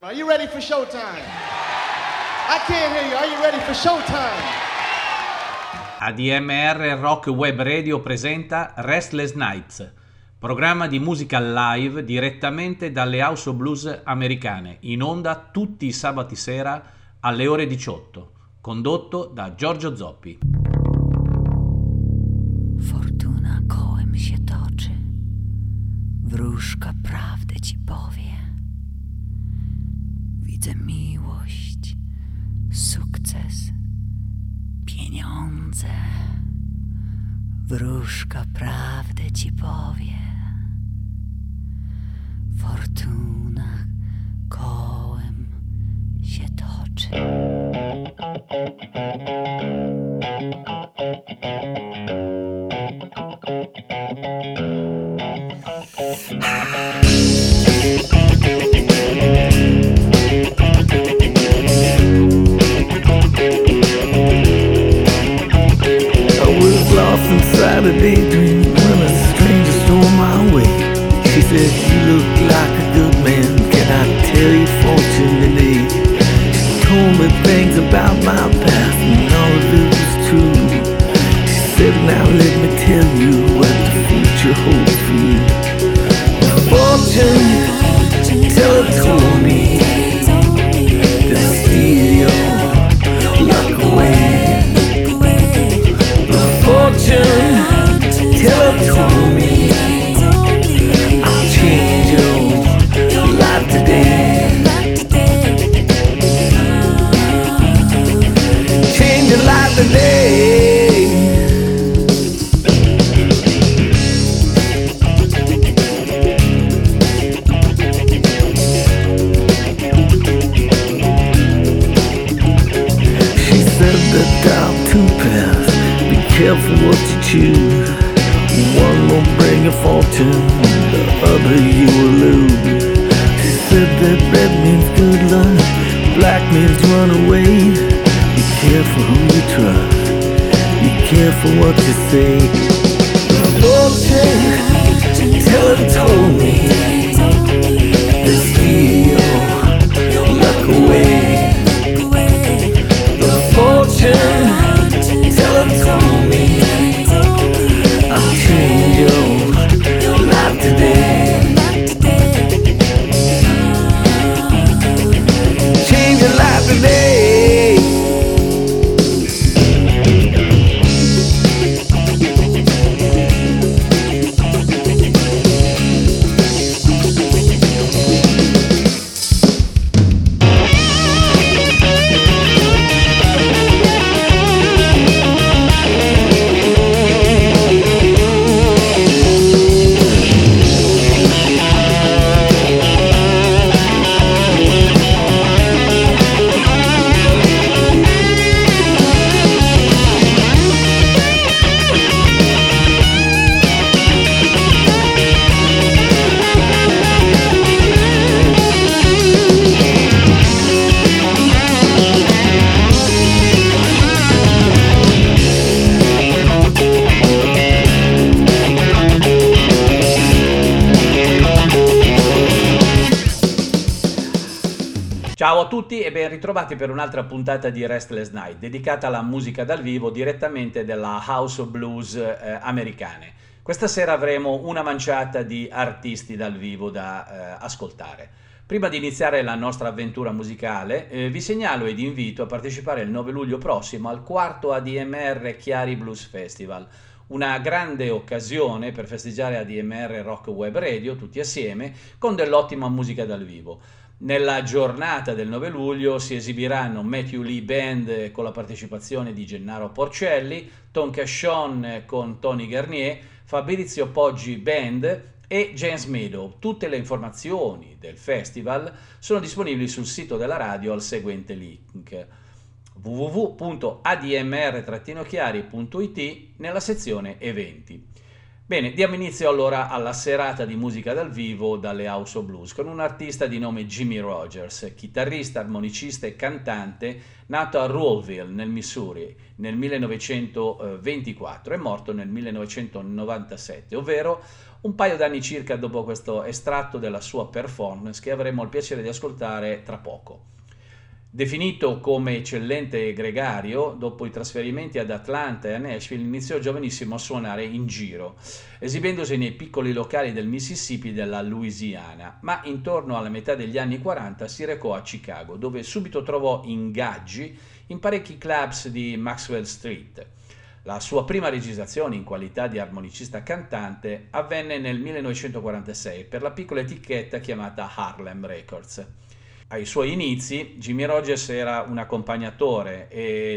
Are you ready for showtime? I can't hear you. Are you ready for showtime? ADMR Rock Web Radio presenta Restless Nights, programma di musica live direttamente dalle House of Blues americane, in onda tutti i sabati sera alle ore 18, condotto da Giorgio Zoppi. Fortuna kołem się toczy, wróżka prawdę Miłość, sukces, pieniądze. Wróżka prawdę ci powie. Fortuna kołem się toczy. Lost inside a daydream when a stranger stole my way. She said, You look like a good man. Can I tell you fortune today? She told me things about my past, and all of it was true. She said, Now let me tell you what the future holds for you. Fortune tell teller told me to steal careful what you choose. A fortune, the other you will lose. She said that red means good luck, black means run away. Be careful who you trust. Be careful what you say. The fortune teller told me to steal your luck away. The fortune a tutti e ben ritrovati per un'altra puntata di Restless Night dedicata alla musica dal vivo direttamente dalla House of Blues eh, americane. Questa sera avremo una manciata di artisti dal vivo da eh, ascoltare. Prima di iniziare la nostra avventura musicale, eh, vi segnalo ed invito a partecipare il 9 luglio prossimo al quarto ADMR Chiari Blues Festival, una grande occasione per festeggiare ADMR Rock Web Radio tutti assieme con dell'ottima musica dal vivo. Nella giornata del 9 luglio si esibiranno Matthew Lee Band con la partecipazione di Gennaro Porcelli, Tonka Sean con Tony Garnier, Fabrizio Poggi Band e James Meadow. Tutte le informazioni del festival sono disponibili sul sito della radio al seguente link www.admr-chiari.it nella sezione eventi. Bene, diamo inizio allora alla serata di musica dal vivo dalle House of Blues con un artista di nome Jimmy Rogers, chitarrista, armonicista e cantante, nato a Rawville nel Missouri nel 1924 e morto nel 1997, ovvero un paio d'anni circa dopo questo estratto della sua performance che avremo il piacere di ascoltare tra poco. Definito come eccellente gregario, dopo i trasferimenti ad Atlanta e a Nashville iniziò giovanissimo a suonare in giro, esibendosi nei piccoli locali del Mississippi e della Louisiana, ma intorno alla metà degli anni 40 si recò a Chicago, dove subito trovò ingaggi in parecchi clubs di Maxwell Street. La sua prima registrazione in qualità di armonicista cantante avvenne nel 1946 per la piccola etichetta chiamata Harlem Records. Ai suoi inizi Jimmy Rogers era un accompagnatore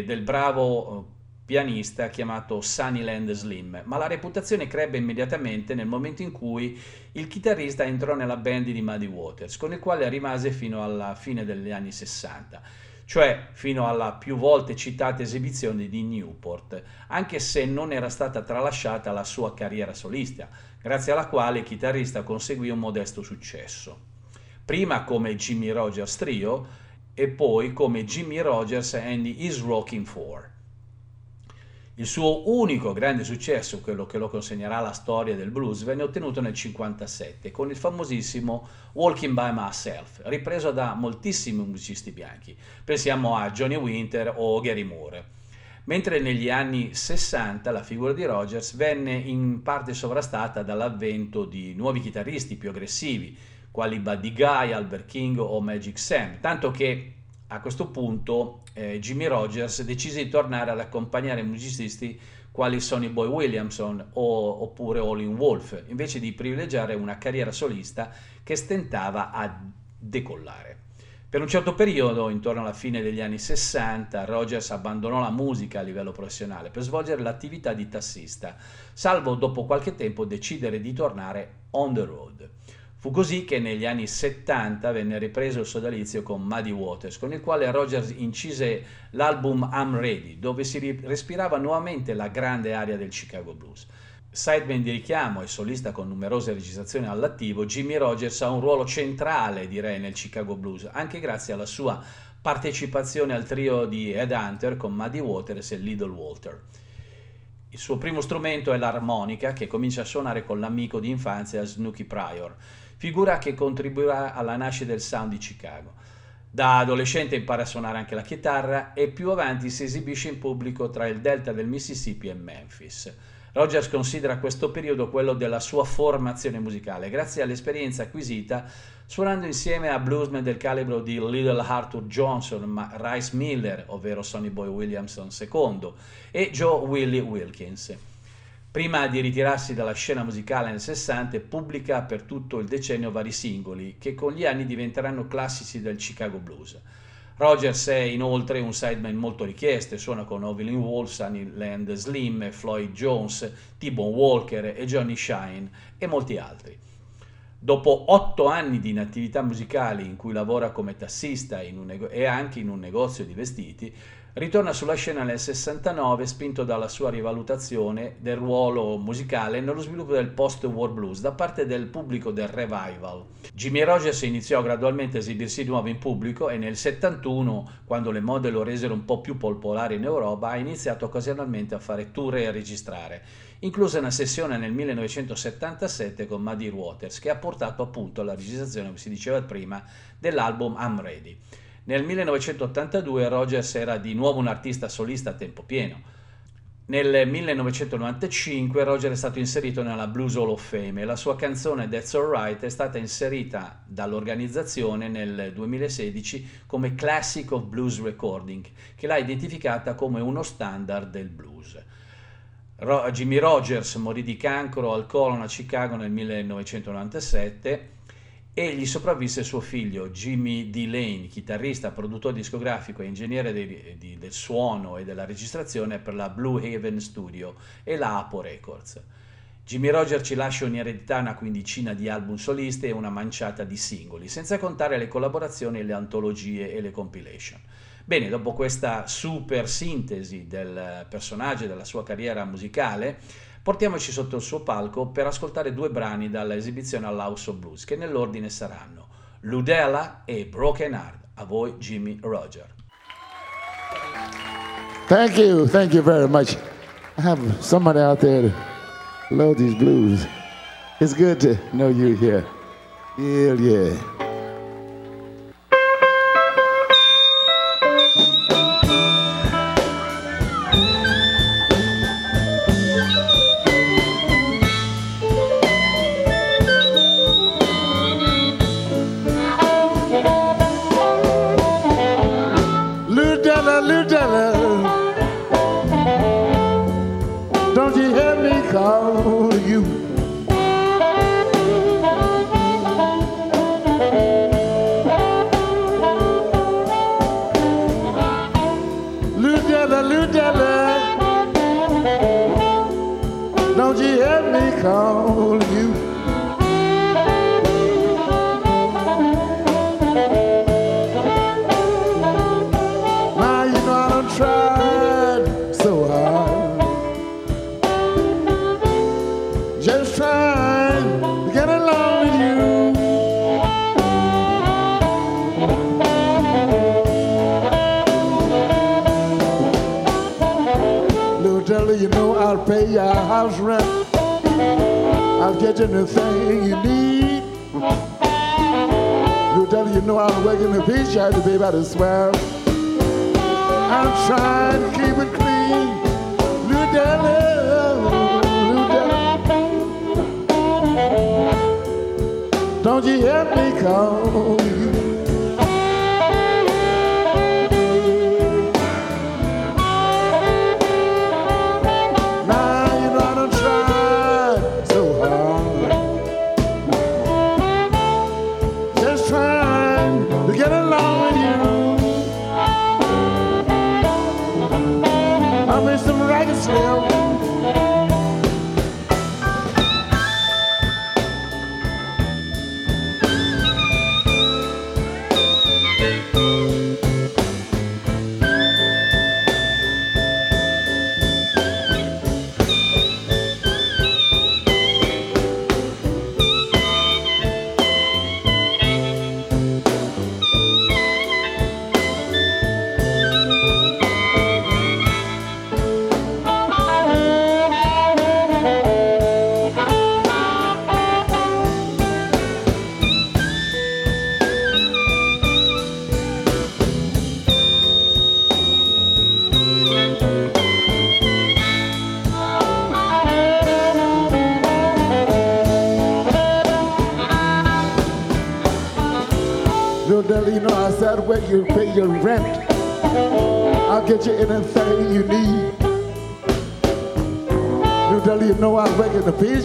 del bravo eh, pianista chiamato Sunnyland Slim, ma la reputazione crebbe immediatamente nel momento in cui il chitarrista entrò nella band di Muddy Waters, con il quale rimase fino alla fine degli anni 60, cioè fino alla più volte citata esibizione di Newport, anche se non era stata tralasciata la sua carriera solista, grazie alla quale il chitarrista conseguì un modesto successo prima come Jimmy Rogers Trio e poi come Jimmy Rogers and Is Rocking For. Il suo unico grande successo, quello che lo consegnerà alla storia del blues, venne ottenuto nel 1957 con il famosissimo Walking by Myself, ripreso da moltissimi musicisti bianchi. Pensiamo a Johnny Winter o Gary Moore. Mentre negli anni 60 la figura di Rogers venne in parte sovrastata dall'avvento di nuovi chitarristi più aggressivi, quali Buddy Guy, Albert King o Magic Sam, tanto che a questo punto eh, Jimmy Rogers decise di tornare ad accompagnare musicisti quali Sonny Boy Williamson o, oppure Olin Wolf, invece di privilegiare una carriera solista che stentava a decollare. Per un certo periodo, intorno alla fine degli anni 60, Rogers abbandonò la musica a livello professionale per svolgere l'attività di tassista, salvo dopo qualche tempo decidere di tornare on the road. Fu così che negli anni 70 venne ripreso il sodalizio con Muddy Waters, con il quale Rogers incise l'album I'm Ready, dove si respirava nuovamente la grande aria del Chicago Blues. Sideman di richiamo e solista con numerose registrazioni all'attivo, Jimmy Rogers ha un ruolo centrale, direi, nel Chicago Blues, anche grazie alla sua partecipazione al trio di Ed Hunter con Muddy Waters e Little Walter. Il suo primo strumento è l'armonica, che comincia a suonare con l'amico di infanzia Snooky Pryor figura che contribuirà alla nascita del sound di Chicago. Da adolescente impara a suonare anche la chitarra e più avanti si esibisce in pubblico tra il delta del Mississippi e Memphis. Rogers considera questo periodo quello della sua formazione musicale, grazie all'esperienza acquisita suonando insieme a bluesmen del calibro di Little Arthur Johnson, Rice Miller, ovvero Sonny Boy Williamson II, e Joe Willie Wilkins. Prima di ritirarsi dalla scena musicale nel 60, pubblica per tutto il decennio vari singoli che con gli anni diventeranno classici del Chicago Blues. Rogers è inoltre un sideman molto richiesto e suona con Ovelyn Wolf, Land Slim, Floyd Jones, T-Bone Walker e Johnny Shine e molti altri. Dopo otto anni di inattività musicale in cui lavora come tassista e anche in un negozio di vestiti, Ritorna sulla scena nel 69 spinto dalla sua rivalutazione del ruolo musicale nello sviluppo del post-war blues da parte del pubblico del revival. Jimmy Rogers iniziò gradualmente a esibirsi di nuovo in pubblico e nel 71, quando le mode lo resero un po' più popolare in Europa, ha iniziato occasionalmente a fare tour e a registrare, inclusa una sessione nel 1977 con Muddy Waters che ha portato appunto alla registrazione, come si diceva prima, dell'album I'm Ready. Nel 1982 Rogers era di nuovo un artista solista a tempo pieno. Nel 1995 Roger è stato inserito nella Blues Hall of Fame e la sua canzone That's Alright è stata inserita dall'organizzazione nel 2016 come Classic of Blues Recording, che l'ha identificata come uno standard del blues. Jimmy Rogers morì di cancro al colon a Chicago nel 1997 e gli sopravvisse suo figlio Jimmy D. Lane, chitarrista, produttore discografico e ingegnere di, di, del suono e della registrazione per la Blue Haven Studio e la Apo Records. Jimmy Roger ci lascia in eredità una quindicina di album soliste e una manciata di singoli, senza contare le collaborazioni, le antologie e le compilation. Bene, dopo questa super sintesi del personaggio e della sua carriera musicale, portiamoci sotto il suo palco per ascoltare due brani dall'esibizione all'House of Blues, che nell'ordine saranno Ludella e Broken Heart. A voi Jimmy Roger. Thank you, thank you very much. I have somebody out there that love these blues. It's good to know you here. Yeah, yeah. anything you need. You tell you know I'm working the beach, You have to be by the swear. I'm trying to keep it clean, New Delhi, Lou Dally. Don't you hear me call you?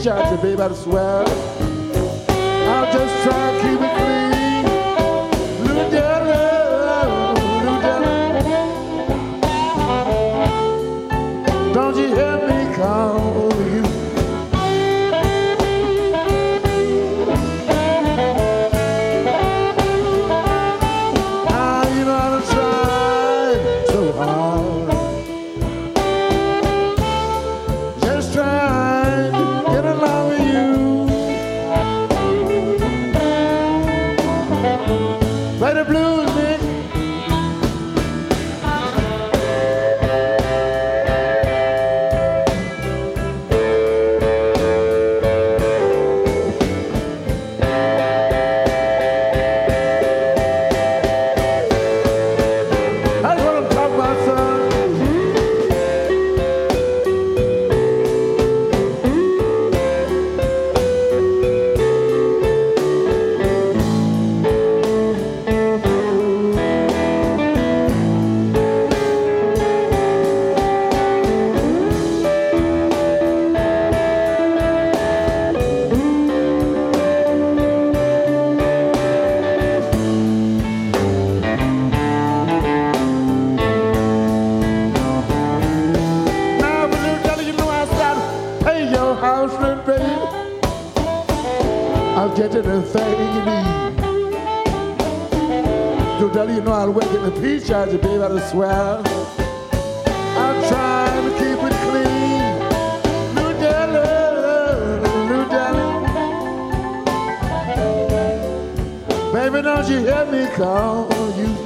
church, baby, to swear. I'll get the thing you need. Do that, you know I'll work in the peach charge, baby, to swear. I'm trying to keep it clean. New Delhi, New Delhi. Baby, don't you hear me call you?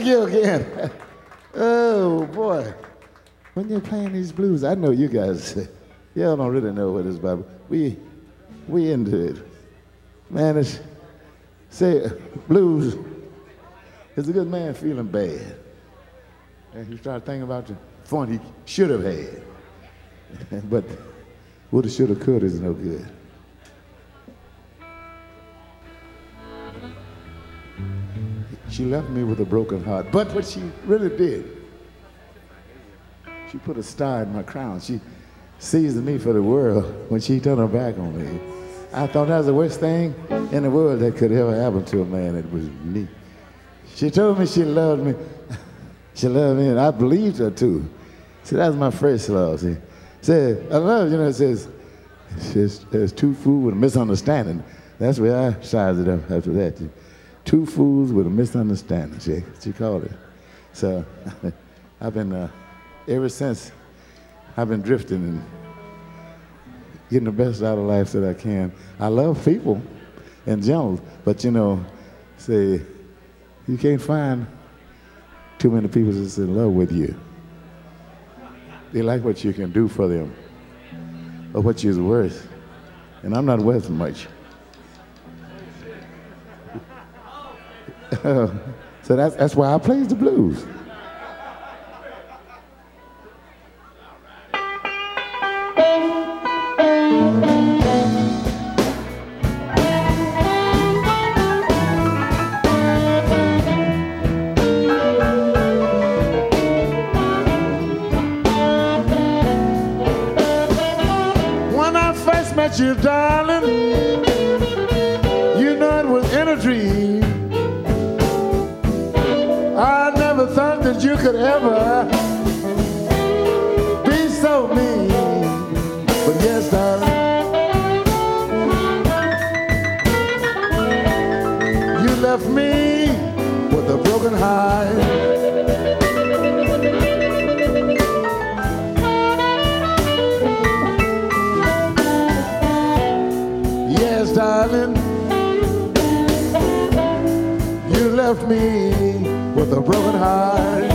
Thank you again. Oh boy. When you're playing these blues, I know you guys, y'all don't really know what it's about. We, we into it. Man, it's, say, blues is a good man feeling bad. And he start thinking about the fun he should have had. but woulda, shoulda, coulda is no good. She left me with a broken heart. But what she really did, she put a star in my crown. She seasoned me for the world when she turned her back on me. I thought that was the worst thing in the world that could ever happen to a man. It was me. She told me she loved me. She loved me, and I believed her too. See, that's my first love. See, said I love you know. It says, it says there's two fools with a misunderstanding. That's where I sized it up after that. Two fools with a misunderstanding. She she called it. So I've been uh, ever since. I've been drifting and getting the best out of life that I can. I love people in general, but you know, say you can't find too many people that's in love with you. They like what you can do for them or what you're worth. And I'm not worth much. so that's, that's why I plays the blues. Yes, darling, you left me with a broken heart.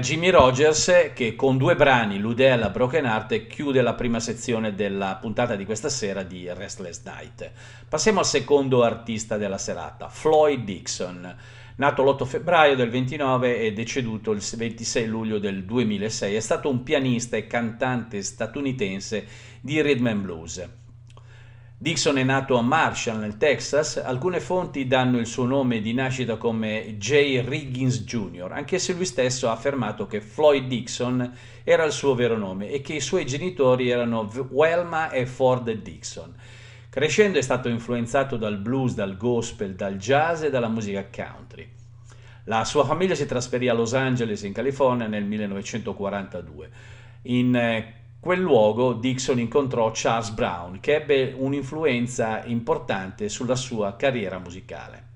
Jimmy Rogers che con due brani, Ludea e Broken Heart, chiude la prima sezione della puntata di questa sera di Restless Night. Passiamo al secondo artista della serata, Floyd Dixon. Nato l'8 febbraio del 29 e deceduto il 26 luglio del 2006, è stato un pianista e cantante statunitense di rhythm and blues. Dixon è nato a Marshall, nel Texas. Alcune fonti danno il suo nome di nascita come J. Riggins Jr., anche se lui stesso ha affermato che Floyd Dixon era il suo vero nome e che i suoi genitori erano Welma e Ford Dixon. Crescendo è stato influenzato dal blues, dal gospel, dal jazz e dalla musica country. La sua famiglia si trasferì a Los Angeles, in California, nel 1942. In eh, quel luogo Dixon incontrò Charles Brown, che ebbe un'influenza importante sulla sua carriera musicale.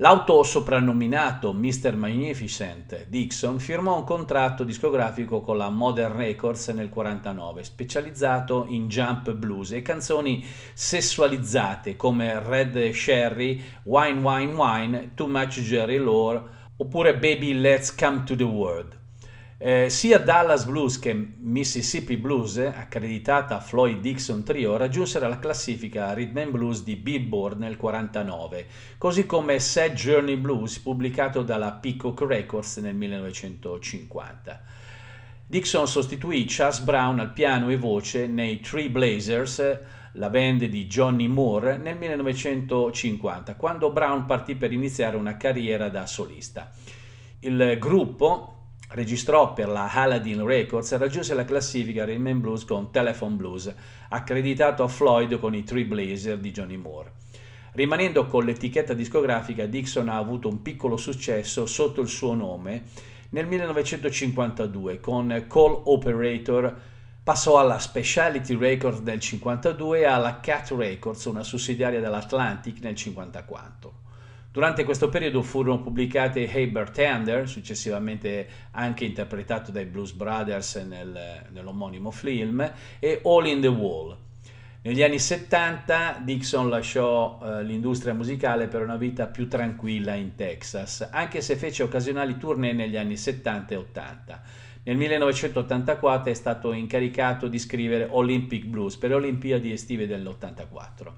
L'autosoprannominato Mr. Magnificent Dixon firmò un contratto discografico con la Modern Records nel 1949, specializzato in jump blues e canzoni sessualizzate come Red Sherry, Wine Wine Wine, Too Much Jerry Lore oppure Baby Let's Come to the World. Eh, sia Dallas Blues che Mississippi Blues, accreditata a Floyd Dixon Trio, raggiunsero la classifica Rhythm and Blues di Billboard nel 49, così come Sad Journey Blues, pubblicato dalla Peacock Records nel 1950. Dixon sostituì Charles Brown al piano e voce nei Three Blazers, la band di Johnny Moore, nel 1950, quando Brown partì per iniziare una carriera da solista. Il gruppo registrò per la Aladdin Records e raggiunse la classifica Rhythm Blues con Telephone Blues, accreditato a Floyd con i Three Blazer di Johnny Moore. Rimanendo con l'etichetta discografica, Dixon ha avuto un piccolo successo sotto il suo nome nel 1952 con Call Operator passò alla Specialty Records nel 1952 e alla Cat Records, una sussidiaria dell'Atlantic, nel 1954. Durante questo periodo furono pubblicate Hey Bartender, successivamente anche interpretato dai Blues Brothers nel, nell'omonimo film, e All in the Wall. Negli anni 70 Dixon lasciò eh, l'industria musicale per una vita più tranquilla in Texas, anche se fece occasionali tournée negli anni 70 e 80. Nel 1984 è stato incaricato di scrivere Olympic Blues per le Olimpiadi estive dell'84.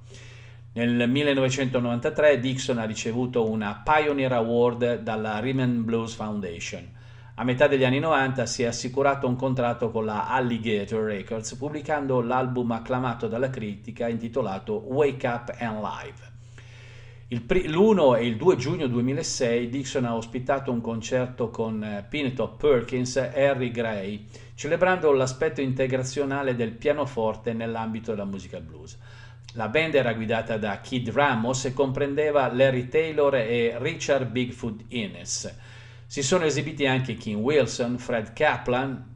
Nel 1993 Dixon ha ricevuto una Pioneer Award dalla Rhythm Blues Foundation. A metà degli anni 90 si è assicurato un contratto con la Alligator Records pubblicando l'album acclamato dalla critica intitolato Wake Up and Live. L'1 e il 2 giugno 2006 Dixon ha ospitato un concerto con eh, Pinetop Perkins e Harry Gray, celebrando l'aspetto integrazionale del pianoforte nell'ambito della musica blues. La band era guidata da Kid Ramos e comprendeva Larry Taylor e Richard Bigfoot Innes. Si sono esibiti anche King Wilson, Fred Kaplan,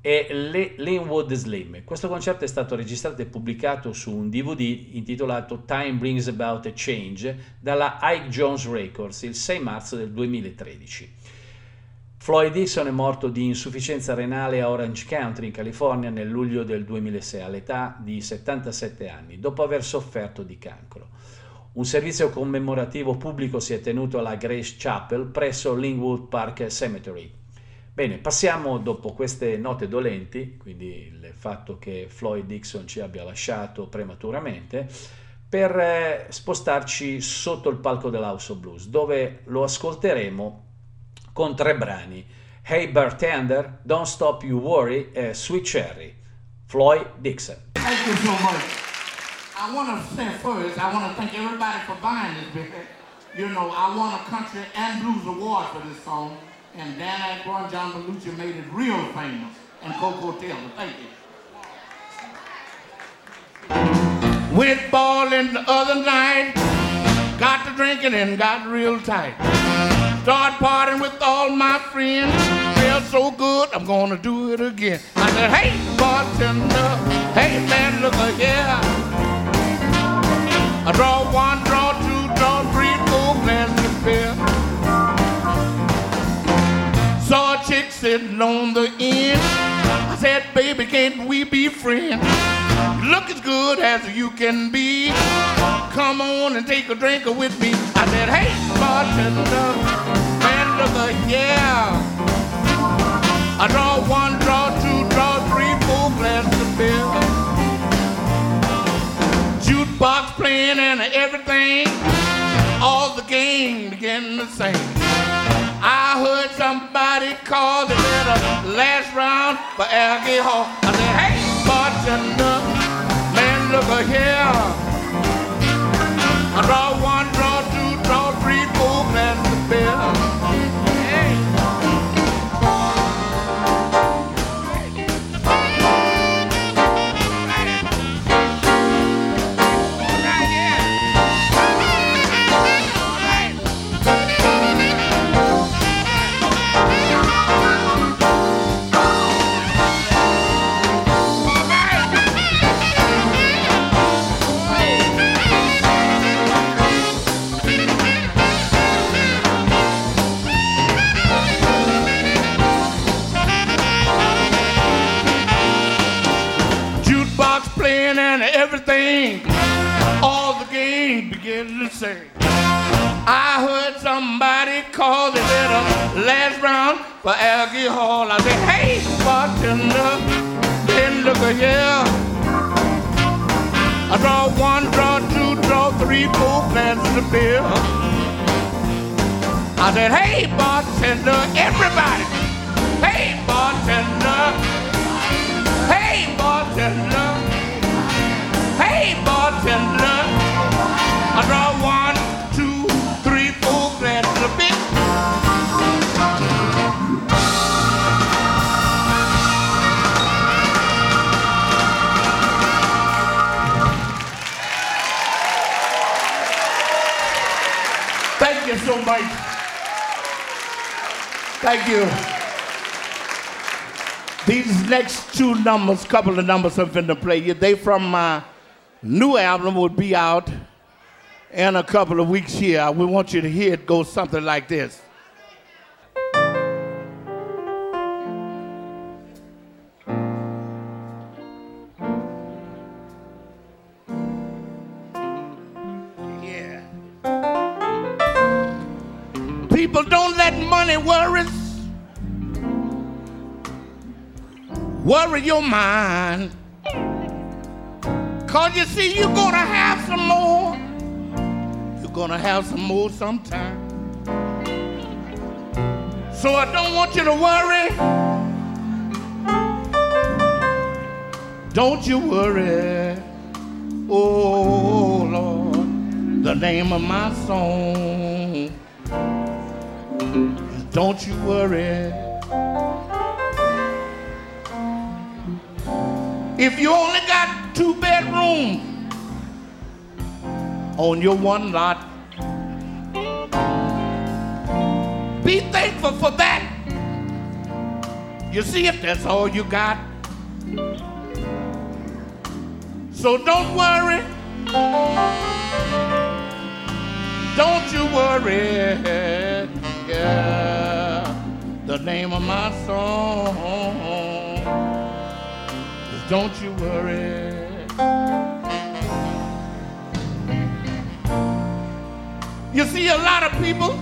e Linwood Slim. Questo concerto è stato registrato e pubblicato su un DVD intitolato Time Brings About a Change dalla Ike Jones Records il 6 marzo del 2013. Floyd Dixon è morto di insufficienza renale a Orange Country in California nel luglio del 2006 all'età di 77 anni, dopo aver sofferto di cancro. Un servizio commemorativo pubblico si è tenuto alla Grace Chapel presso Linwood Park Cemetery. Bene, passiamo dopo queste note dolenti, quindi il fatto che Floyd Dixon ci abbia lasciato prematuramente, per eh, spostarci sotto il palco dell'House of Blues, dove lo ascolteremo con tre brani. Hey Bartender, Don't Stop You Worry e Sweet Cherry. Floyd Dixon. Thank you so much. I want to say first, I want to thank everybody for buying this record. You know, I won a country and blues award for this song. and Dan Aykroyd and John Belushi made it real famous, and Coco Taylor. Thank you. Went ballin' the other night, got to drinking and got real tight. Start partying with all my friends, felt so good, I'm gonna do it again. I said, hey, bartender, hey man, look here. I draw one, draw two, draw three, four glasses of beer. Saw a chick sitting on the end. I said, baby, can't we be friends? Look as good as you can be. Come on and take a drink with me. I said, hey, bartender, man, look yeah. I draw one, draw two, draw three, four glasses of beer. Jukebox playing and everything. All the gang began to sing. I heard somebody call the little last round for alcohol. I said, hey, bartender, man, look here. Everybody. Thank you. These next two numbers, couple of numbers I'm finna play you, they from my new album will be out in a couple of weeks here. We want you to hear it go something like this. Worry your mind. Cause you see, you're gonna have some more. You're gonna have some more sometime. So I don't want you to worry. Don't you worry. Oh Lord, the name of my song. Don't you worry. If you only got two bedrooms on your one lot, be thankful for that. You see, if that's all you got. So don't worry. Don't you worry. Yeah, the name of my song Don't You Worry. You see, a lot of people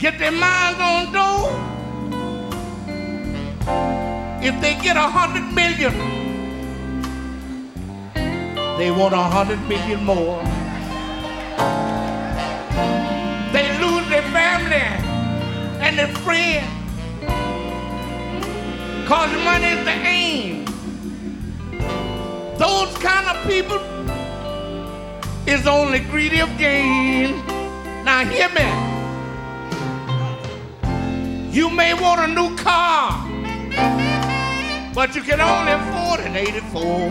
get their minds on dough. If they get a hundred million, they want a hundred million more. They lose their family and their friends. Cause money is the aim. Those kind of people is only greedy of gain. Now hear me. You may want a new car, but you can only afford an 84.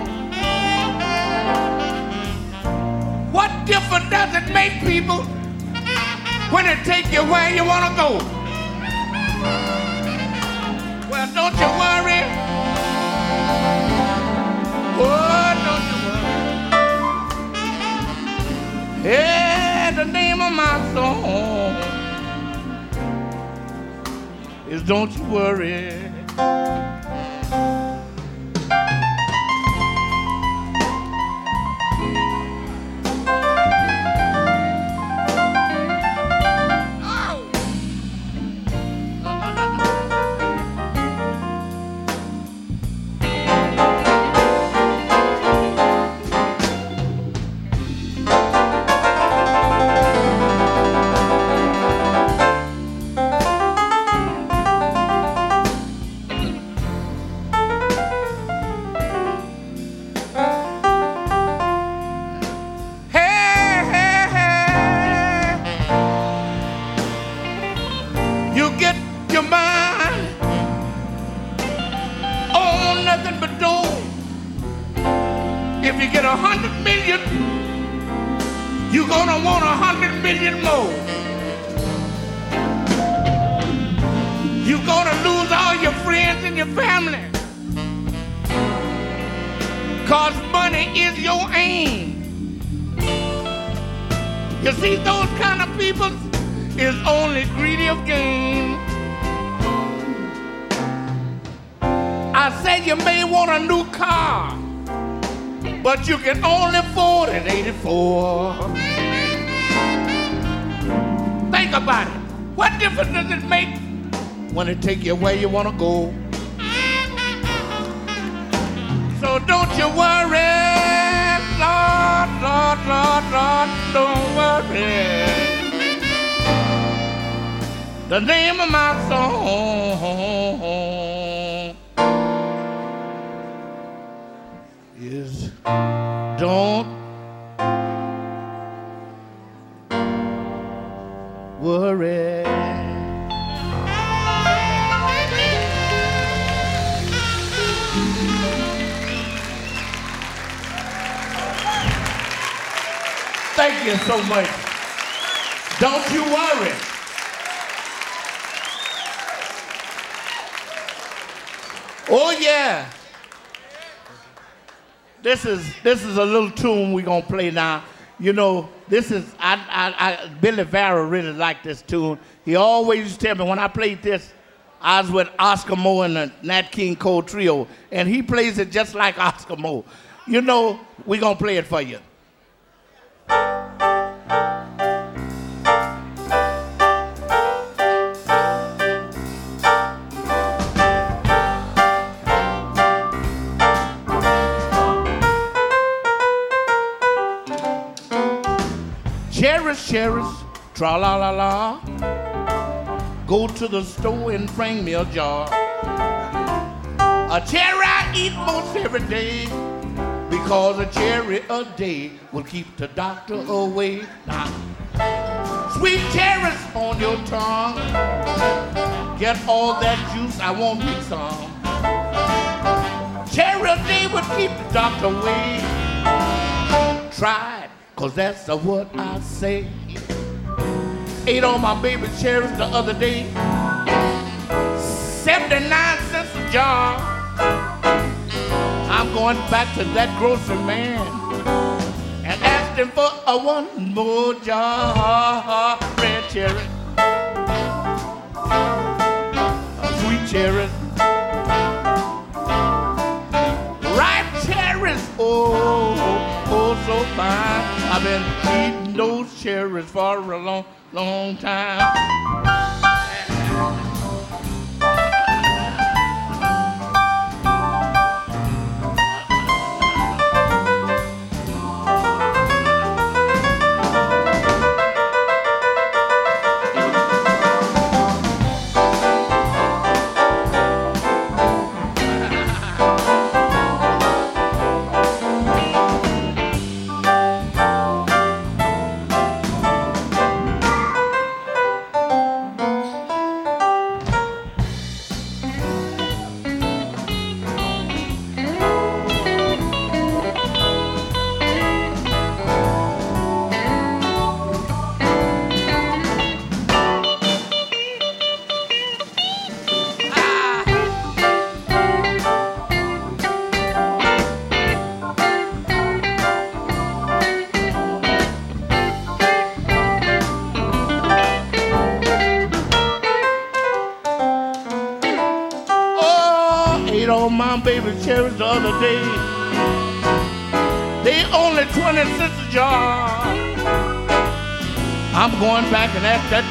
What difference does it make people when it take you where you want to go? Well, don't you worry. Oh, don't you worry. Yeah, the name of my song is Don't You Worry. wanna go This is a little tune we're gonna play now. You know, this is I, I, I Billy Farrell really liked this tune. He always used to tell me when I played this, I was with Oscar Moore and the Nat King Cole Trio, and he plays it just like Oscar Moore. You know, we're gonna play it for you. Cherish, tra la la la. Go to the store and bring me a jar. A cherry I eat most every day. Because a cherry a day will keep the doctor away. Now, sweet cherries on your tongue. Get all that juice, I want me some. Cherry a day will keep the doctor away. Try cause that's what I say. Ate all my baby cherries the other day. 79 cents a jar. I'm going back to that grocery man and him for a one more jar. Red cherry, sweet cherries, ripe cherries. Oh, oh, oh, so fine. I've been eating cherries for a long, long time.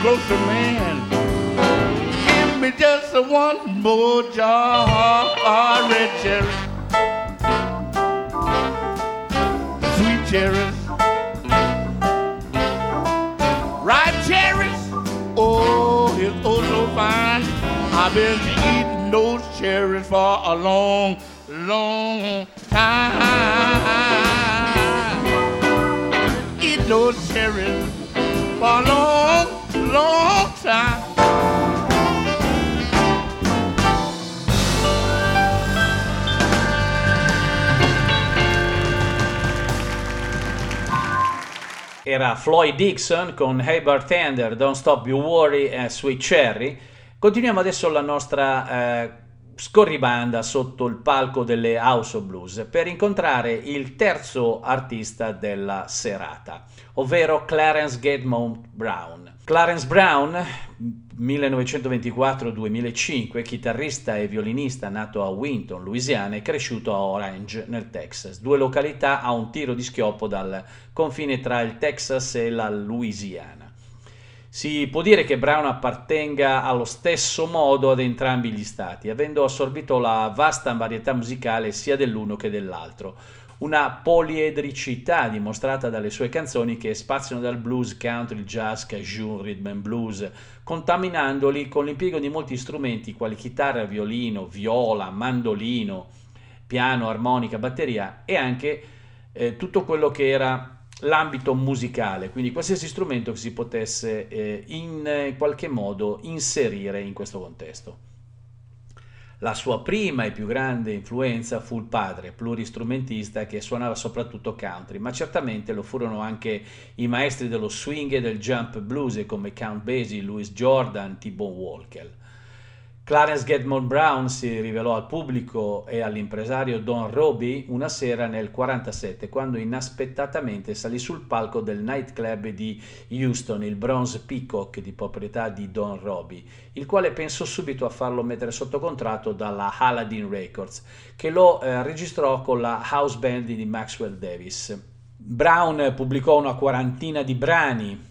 close enough. Floyd Dixon con Hey Bartender, Don't Stop You Worry e Sweet Cherry. Continuiamo adesso la nostra eh, scorribanda sotto il palco delle House of Blues per incontrare il terzo artista della serata, ovvero Clarence Gedmont Brown. Clarence Brown, 1924-2005, chitarrista e violinista nato a Winton, Louisiana e cresciuto a Orange, nel Texas, due località a un tiro di schioppo dal confine tra il Texas e la Louisiana. Si può dire che Brown appartenga allo stesso modo ad entrambi gli stati, avendo assorbito la vasta varietà musicale sia dell'uno che dell'altro. Una poliedricità dimostrata dalle sue canzoni che spaziano dal blues, country, jazz, cajun, rhythm and blues, contaminandoli con l'impiego di molti strumenti quali chitarra, violino, viola, mandolino, piano, armonica, batteria e anche eh, tutto quello che era l'ambito musicale, quindi qualsiasi strumento che si potesse eh, in qualche modo inserire in questo contesto. La sua prima e più grande influenza fu il padre, pluristrumentista che suonava soprattutto country, ma certamente lo furono anche i maestri dello swing e del jump blues come Count Basie, Louis Jordan, T-Bone Walker. Clarence Gedmore Brown si rivelò al pubblico e all'impresario Don Roby una sera nel 1947 quando inaspettatamente salì sul palco del nightclub di Houston, il Bronze Peacock di proprietà di Don Roby, il quale pensò subito a farlo mettere sotto contratto dalla Aladdin Records, che lo eh, registrò con la house band di Maxwell Davis. Brown pubblicò una quarantina di brani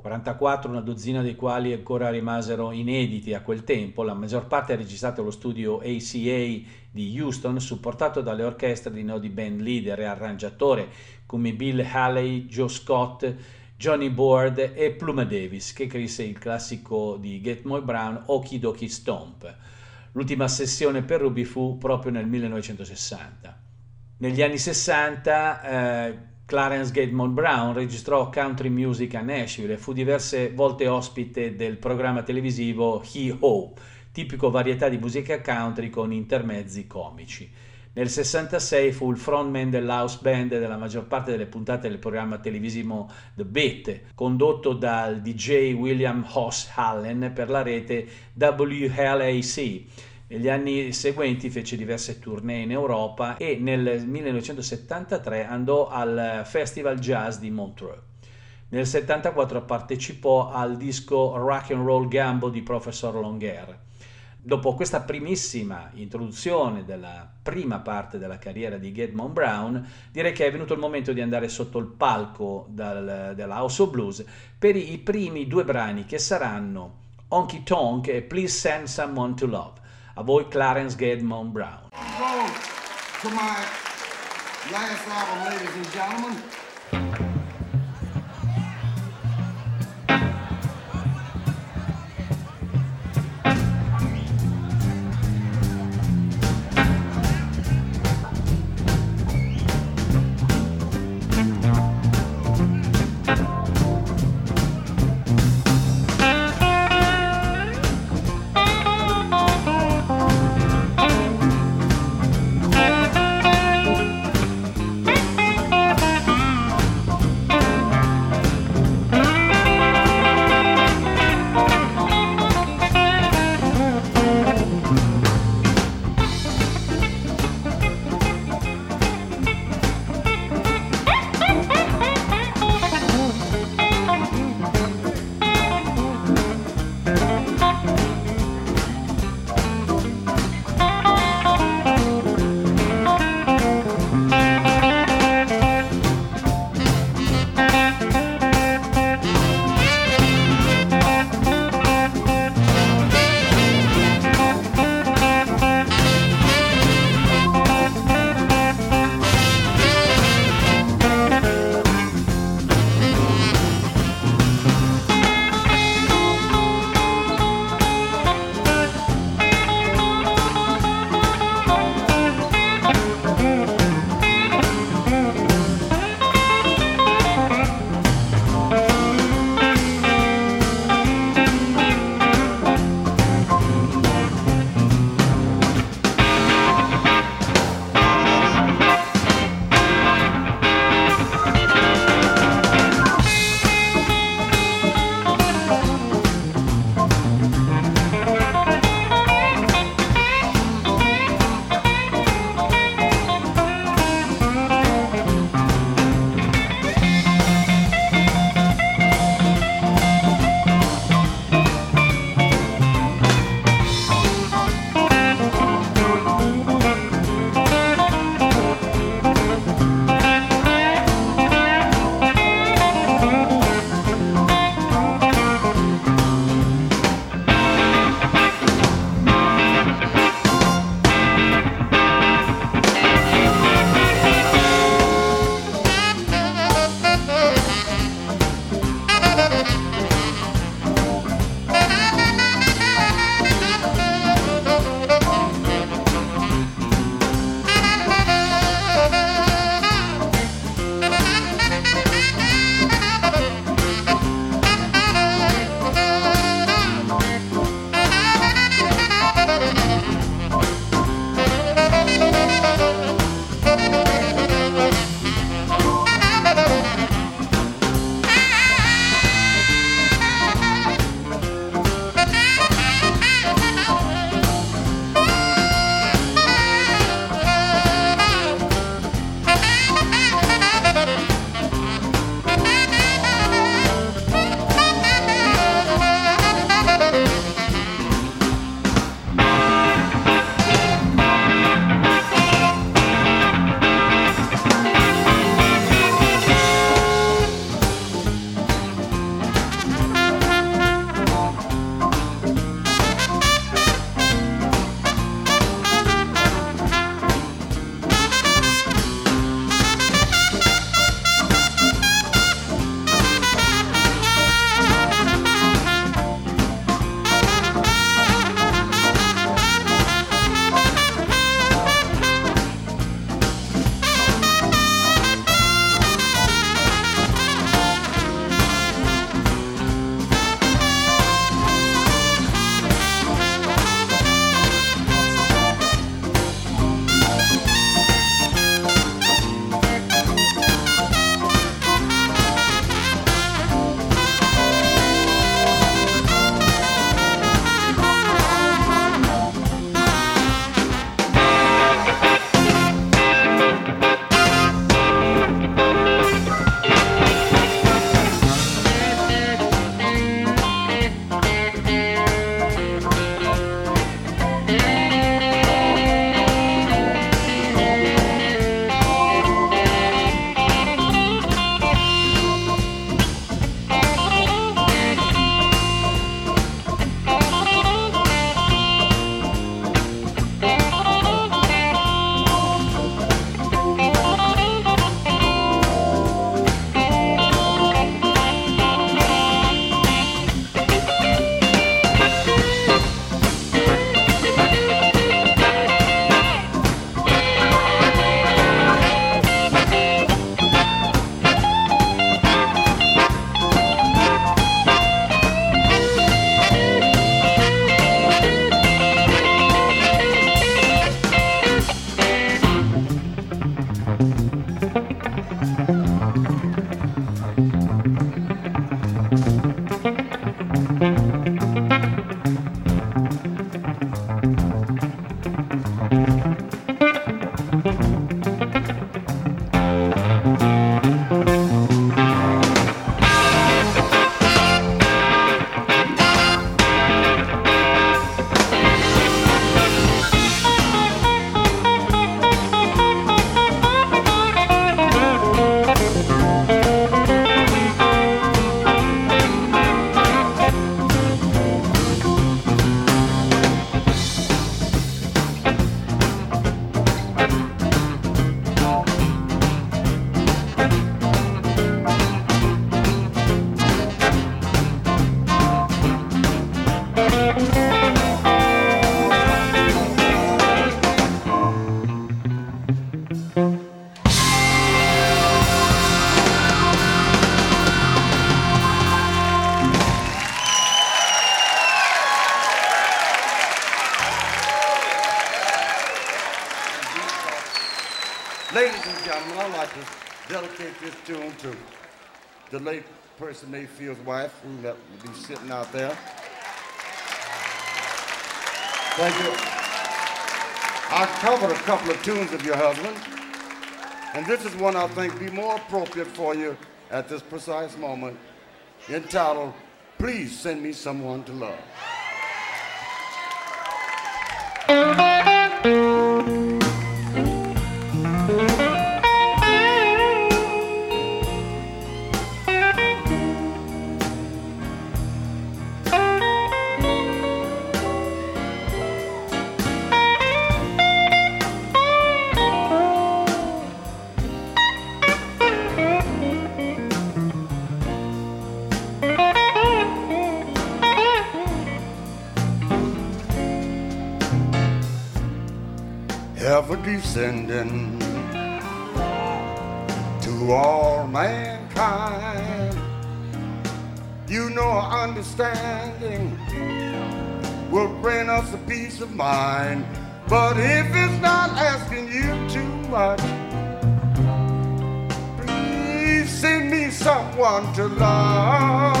44, una dozzina dei quali ancora rimasero inediti a quel tempo, la maggior parte registrata allo studio ACA di Houston, supportato dalle orchestre di nodi band leader e arrangiatore come Bill Haley, Joe Scott, Johnny Board e Pluma Davis, che scrisse il classico di Get Moy Brown, Okie Dokie Stomp. L'ultima sessione per Ruby fu proprio nel 1960. Negli anni 60 eh, Clarence Gatemont Brown registrò country music a Nashville e fu diverse volte ospite del programma televisivo He Ho, tipico varietà di musica country con intermezzi comici. Nel 66 fu il frontman dell'house band della maggior parte delle puntate del programma televisivo The Beat, condotto dal DJ William Hoss Allen per la rete WLAC negli anni seguenti fece diverse tournée in Europa e nel 1973 andò al Festival Jazz di Montreux. Nel 1974 partecipò al disco Rock and Roll Gambo di Professor Longuer. Dopo questa primissima introduzione della prima parte della carriera di Gedmon Brown, direi che è venuto il momento di andare sotto il palco dal, della House of Blues per i primi due brani che saranno Honky Tonk e Please Send Someone to Love. A voi Clarence Gedmon Brown. Go to my last album, ladies and gentlemen. Person Mayfield's wife, who will be sitting out there. Thank you. I covered a couple of tunes of your husband, and this is one I think be more appropriate for you at this precise moment, entitled, Please Send Me Someone to Love. Ever descending to all mankind. You know understanding will bring us a peace of mind. But if it's not asking you too much, please send me someone to love.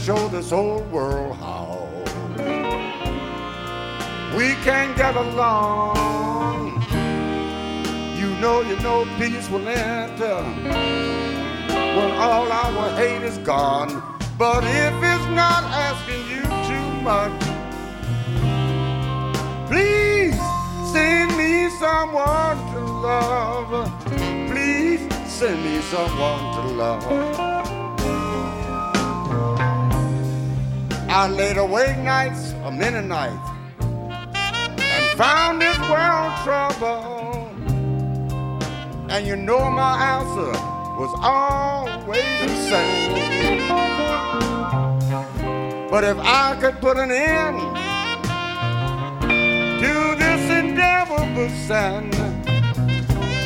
Show this whole world how we can get along. You know, you know, peace will enter when all our hate is gone. But if it's not asking you too much, please send me someone to love. Please send me someone to love. I laid awake nights, a many nights, and found this world trouble. And you know my answer was always the same. But if I could put an end to this endeavor, indelible sin,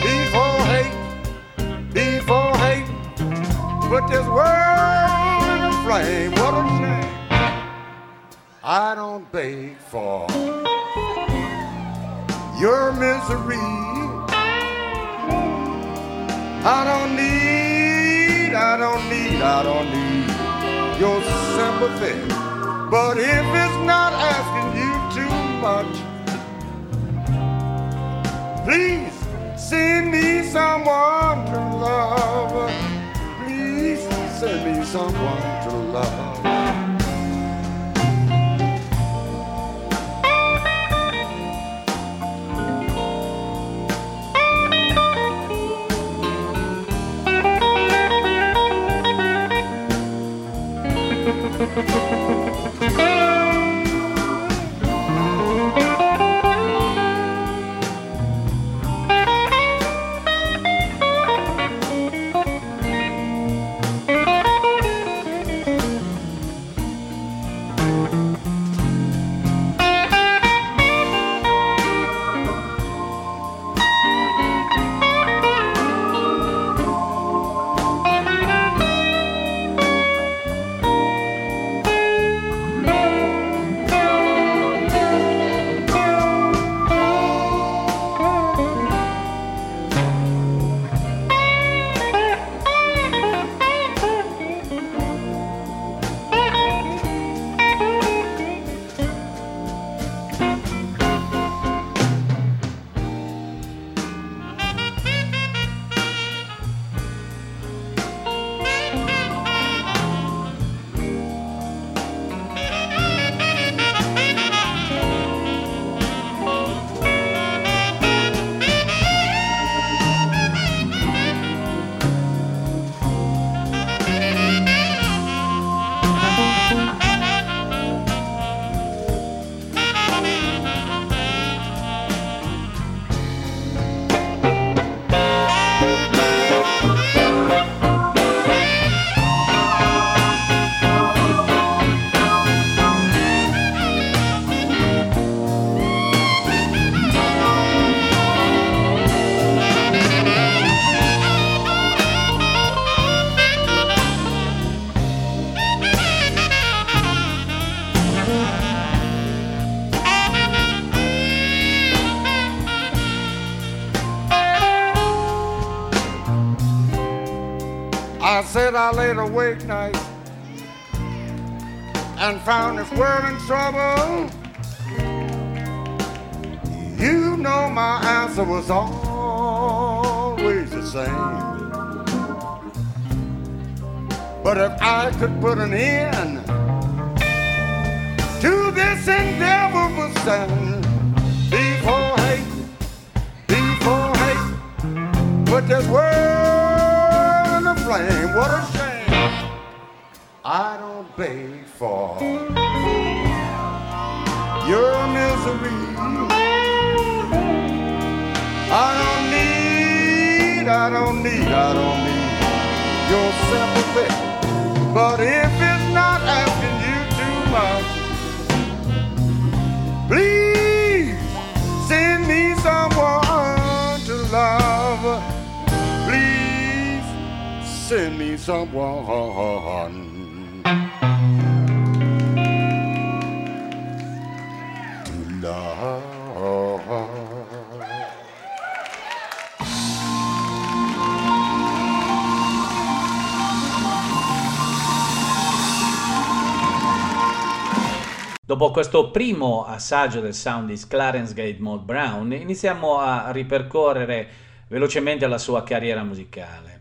before hate, before hate, put this world in a flame, what a shame. I don't beg for your misery. I don't need, I don't need, I don't need your sympathy. But if it's not asking you too much, please send me someone to love. Please send me someone to love. I laid awake night and found this world in trouble, you know my answer was always the same. But if I could put an end to this endeavor for sin, before hate, before hate, put this world in the flame. What a. I don't beg for your misery. I don't need, I don't need, I don't need your sympathy. But if it's not asking you too much, please send me someone to love. Please send me someone Dopo questo primo assaggio del sound di Clarence Gate Mode Brown, iniziamo a ripercorrere velocemente la sua carriera musicale.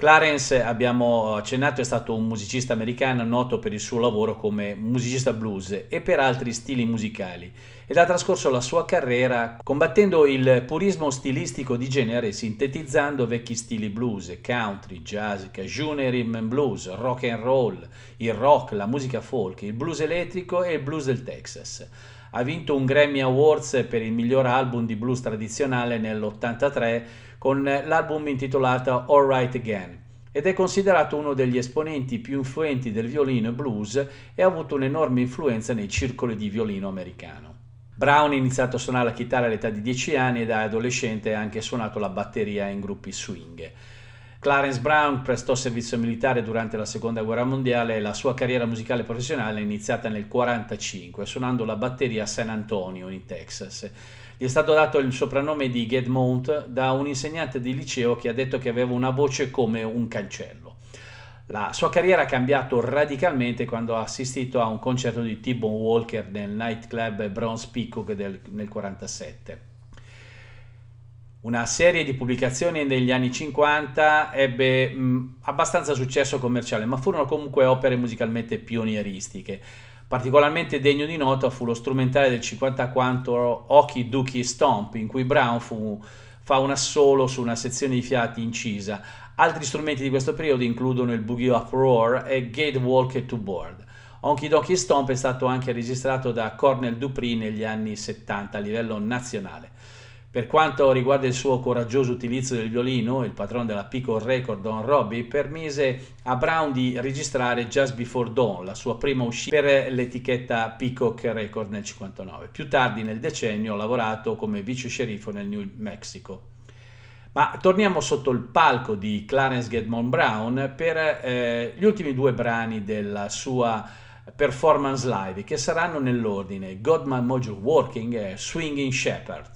Clarence, abbiamo accennato, è stato un musicista americano noto per il suo lavoro come musicista blues e per altri stili musicali ed ha trascorso la sua carriera combattendo il purismo stilistico di genere sintetizzando vecchi stili blues, country, jazz, cajun e rhythm and blues, rock and roll, il rock, la musica folk, il blues elettrico e il blues del Texas. Ha vinto un Grammy Awards per il miglior album di blues tradizionale nell'83 con l'album intitolato All Right Again ed è considerato uno degli esponenti più influenti del violino e blues e ha avuto un'enorme influenza nei circoli di violino americano. Brown ha iniziato a suonare la chitarra all'età di 10 anni e da adolescente ha anche suonato la batteria in gruppi swing. Clarence Brown prestò servizio militare durante la seconda guerra mondiale e la sua carriera musicale professionale è iniziata nel 1945 suonando la batteria a San Antonio in Texas. Gli è stato dato il soprannome di Get Mount da un insegnante di liceo che ha detto che aveva una voce come un cancello. La sua carriera ha cambiato radicalmente quando ha assistito a un concerto di T-Bone Walker nel nightclub Bronze Peacock del, nel 1947. Una serie di pubblicazioni negli anni 50 ebbe mh, abbastanza successo commerciale, ma furono comunque opere musicalmente pionieristiche. Particolarmente degno di nota fu lo strumentale del 54 Okie Dookie Stomp, in cui Brown fu, fa un assolo su una sezione di fiati incisa. Altri strumenti di questo periodo includono il Boogie Up Roar e Gate Walk to Board. Honky Donkey Stomp è stato anche registrato da Cornel Dupree negli anni 70 a livello nazionale. Per quanto riguarda il suo coraggioso utilizzo del violino, il patrono della Pickle Record Don Robbie permise a Brown di registrare Just Before Dawn, la sua prima uscita per l'etichetta Peacock Record nel 59. Più tardi nel decennio ha lavorato come vice sceriffo nel New Mexico. Ma torniamo sotto il palco di Clarence Gedmon Brown per eh, gli ultimi due brani della sua performance live che saranno nell'ordine God My Mojo Working e Swinging Shepherd.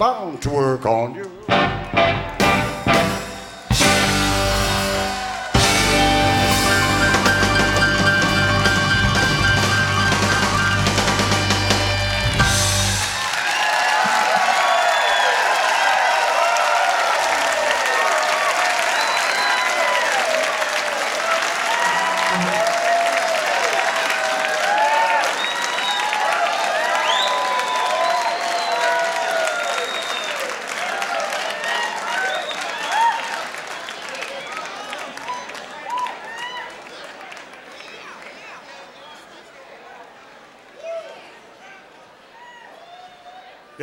Bound to work on you.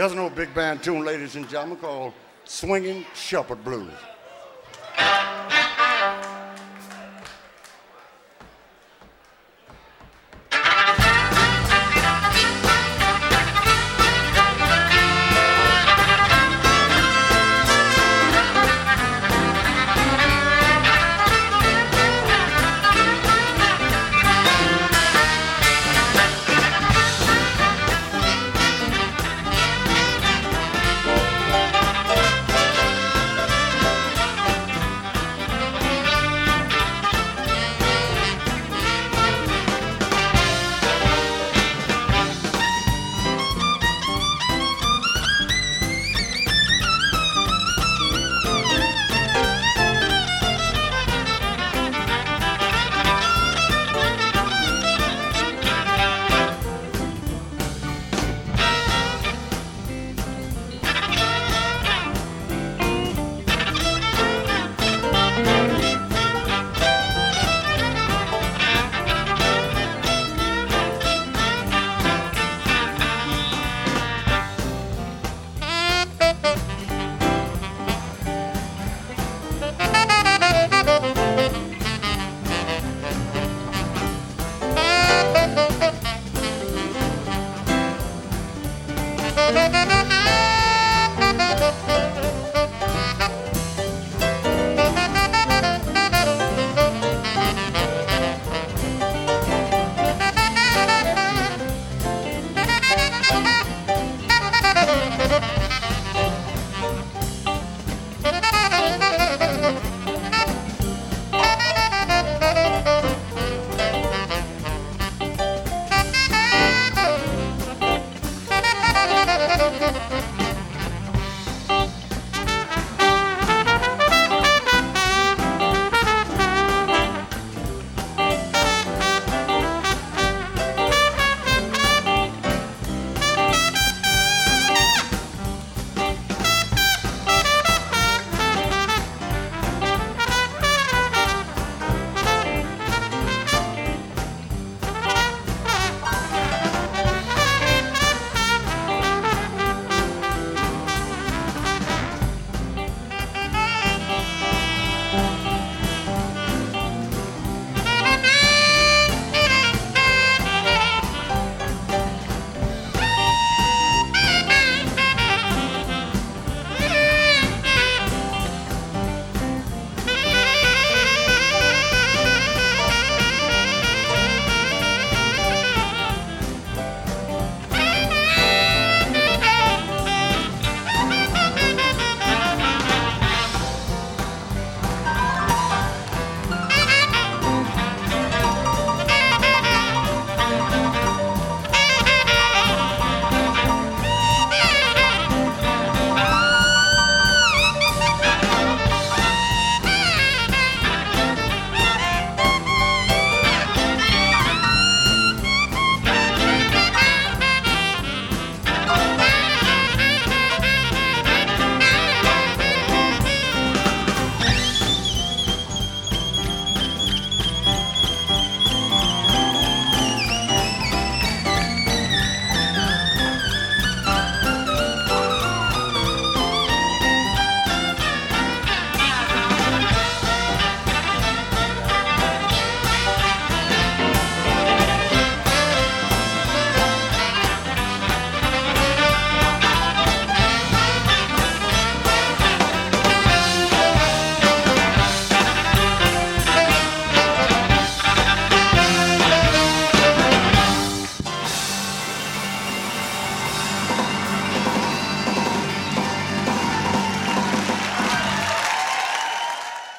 There's no big band tune, ladies and gentlemen, called Swinging Shepherd Blues.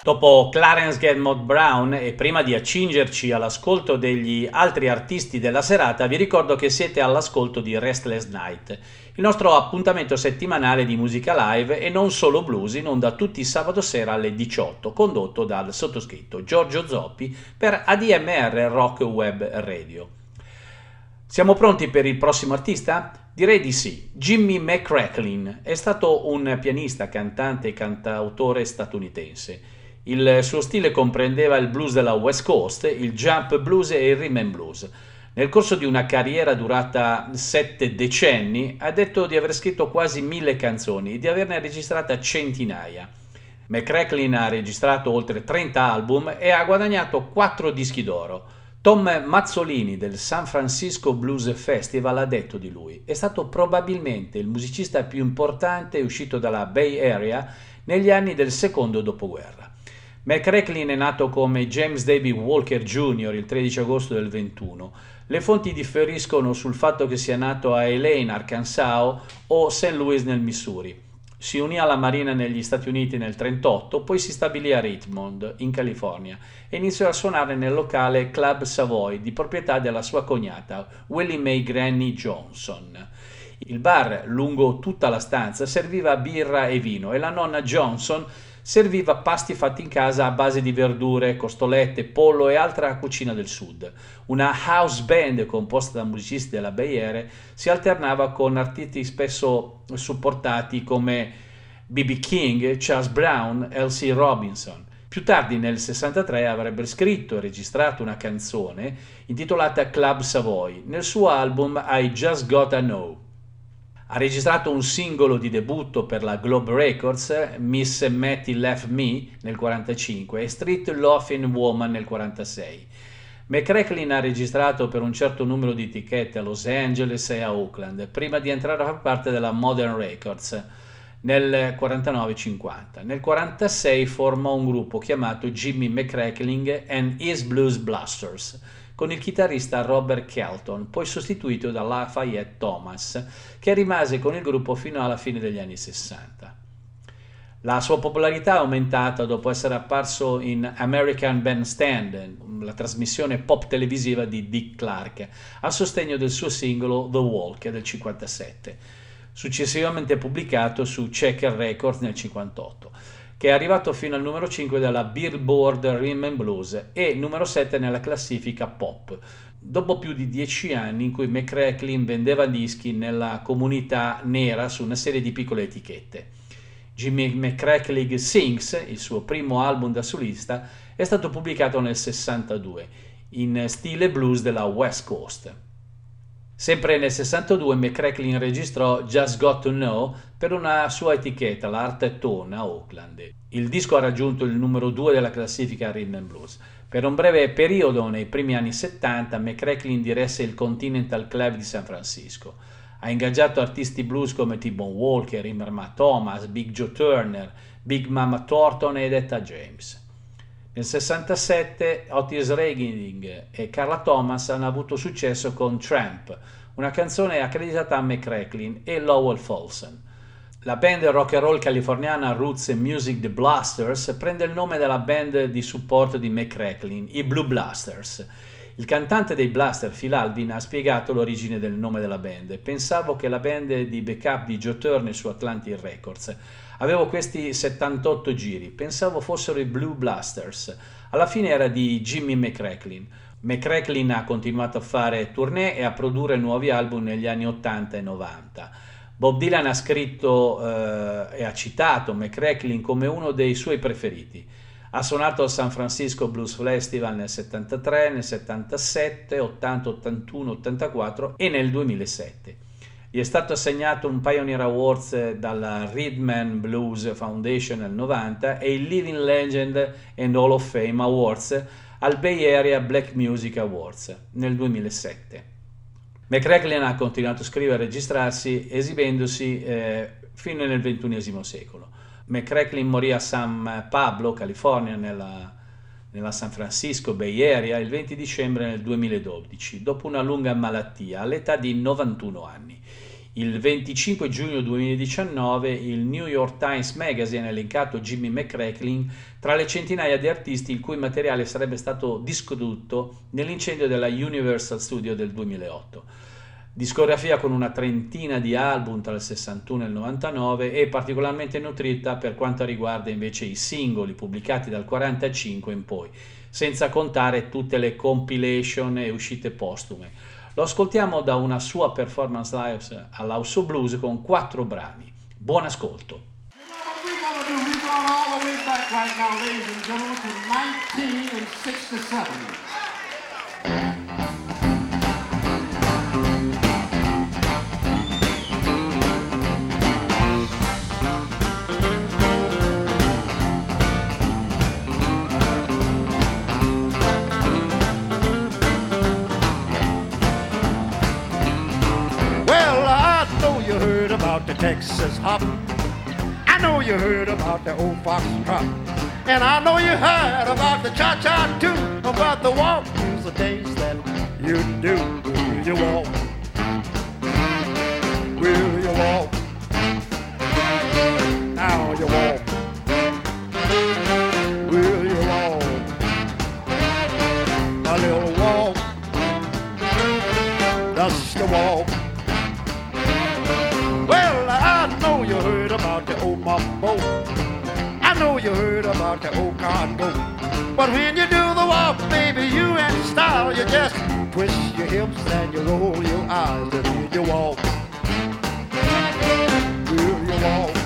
Dopo Clarence Gedmont Brown e prima di accingerci all'ascolto degli altri artisti della serata, vi ricordo che siete all'ascolto di Restless Night, il nostro appuntamento settimanale di musica live e non solo blues in onda tutti sabato sera alle 18, condotto dal sottoscritto Giorgio Zoppi per ADMR Rock Web Radio. Siamo pronti per il prossimo artista? Direi di sì. Jimmy McCracklin è stato un pianista, cantante e cantautore statunitense. Il suo stile comprendeva il blues della West Coast, il jump blues e il rhythm and blues. Nel corso di una carriera durata sette decenni, ha detto di aver scritto quasi mille canzoni e di averne registrate centinaia. McCracklin ha registrato oltre 30 album e ha guadagnato 4 dischi d'oro. Tom Mazzolini del San Francisco Blues Festival ha detto di lui: è stato probabilmente il musicista più importante uscito dalla Bay Area negli anni del secondo dopoguerra. McCracklin è nato come James David Walker Jr. il 13 agosto del 21. Le fonti differiscono sul fatto che sia nato a Elaine, Arkansas o St. Louis nel Missouri. Si unì alla Marina negli Stati Uniti nel 1938, poi si stabilì a Richmond, in California, e iniziò a suonare nel locale Club Savoy, di proprietà della sua cognata, Willie Mae Granny Johnson. Il bar, lungo tutta la stanza, serviva birra e vino e la nonna Johnson serviva pasti fatti in casa a base di verdure, costolette, pollo e altra cucina del sud. Una house band composta da musicisti della Bay Area si alternava con artisti spesso supportati come B.B. King, Charles Brown, Elsie Robinson. Più tardi nel 63 avrebbe scritto e registrato una canzone intitolata Club Savoy nel suo album I Just Gotta Know. Ha registrato un singolo di debutto per la Globe Records, Miss Matty Left Me nel 1945 e Street Laughing Woman nel 1946. McCracklin ha registrato per un certo numero di etichette a Los Angeles e a Oakland, prima di entrare a far parte della Modern Records nel 49-50. Nel 1946 forma un gruppo chiamato Jimmy McCracklin and His Blues Blasters, con il chitarrista Robert Kelton, poi sostituito da Lafayette Thomas, che rimase con il gruppo fino alla fine degli anni 60. La sua popolarità è aumentata dopo essere apparso in American Bandstand, la trasmissione pop televisiva di Dick Clark, a sostegno del suo singolo The Walk del 57, successivamente pubblicato su Checker Records nel 58 che è arrivato fino al numero 5 della Billboard Rhythm and Blues e numero 7 nella classifica pop. Dopo più di dieci anni in cui McCracklin vendeva dischi nella comunità nera su una serie di piccole etichette. Jimmy McCracklin Sings, il suo primo album da solista, è stato pubblicato nel 62 in stile blues della West Coast. Sempre nel 62 McCracklin registrò Just Got to Know per una sua etichetta, l'Art Tone a Oakland. Il disco ha raggiunto il numero 2 della classifica Rhythm and Blues. Per un breve periodo, nei primi anni 70, McCracklin diresse il Continental Club di San Francisco. Ha ingaggiato artisti blues come T-Bone Walker, Immerma Thomas, Big Joe Turner, Big Mama Thornton ed Etta James. Nel 67 Otis Redding e Carla Thomas hanno avuto successo con Tramp, una canzone accreditata a McCracklin e Lowell Folsom. La band rock and roll californiana Roots Music The Blasters prende il nome dalla band di supporto di McCracklin, i Blue Blasters. Il cantante dei Blaster, Phil Alvin, ha spiegato l'origine del nome della band. Pensavo che la band di backup di Joe Turner su Atlantic Records Avevo questi 78 giri, pensavo fossero i Blue Blasters. Alla fine era di Jimmy McCracklin. McCracklin ha continuato a fare tournée e a produrre nuovi album negli anni 80 e 90. Bob Dylan ha scritto eh, e ha citato McCracklin come uno dei suoi preferiti. Ha suonato al San Francisco Blues Festival nel 73, nel 77, 80, 81, 84 e nel 2007. Gli è stato assegnato un Pioneer Awards dalla Reedman Blues Foundation nel 90 e il Living Legend and Hall of Fame Awards al Bay Area Black Music Awards nel 2007. McCracklin ha continuato a scrivere e registrarsi esibendosi eh, fino nel XXI secolo. McCracklin morì a San Pablo, California, nella, nella San Francisco Bay Area il 20 dicembre del 2012, dopo una lunga malattia all'età di 91 anni. Il 25 giugno 2019 il New York Times Magazine ha elencato Jimmy McCracklin tra le centinaia di artisti il cui materiale sarebbe stato distrutto nell'incendio della Universal Studio del 2008. Discografia con una trentina di album tra il 61 e il 99 e particolarmente nutrita per quanto riguarda invece i singoli pubblicati dal 45 in poi, senza contare tutte le compilation e uscite postume. Lo ascoltiamo da una sua performance live all'House of Blues con quattro brani. Buon ascolto. about the Texas hop. I know you heard about the old fox trot. And I know you heard about the cha-cha too. About the walk, the days that you do. Will you walk? Will you walk? Now you walk. Will you walk? A little walk. Just a walk. Old. I know you heard about the old Congo. But when you do the walk, baby, you in style, you just twist your hips and you roll your eyes and you walk. Will you walk?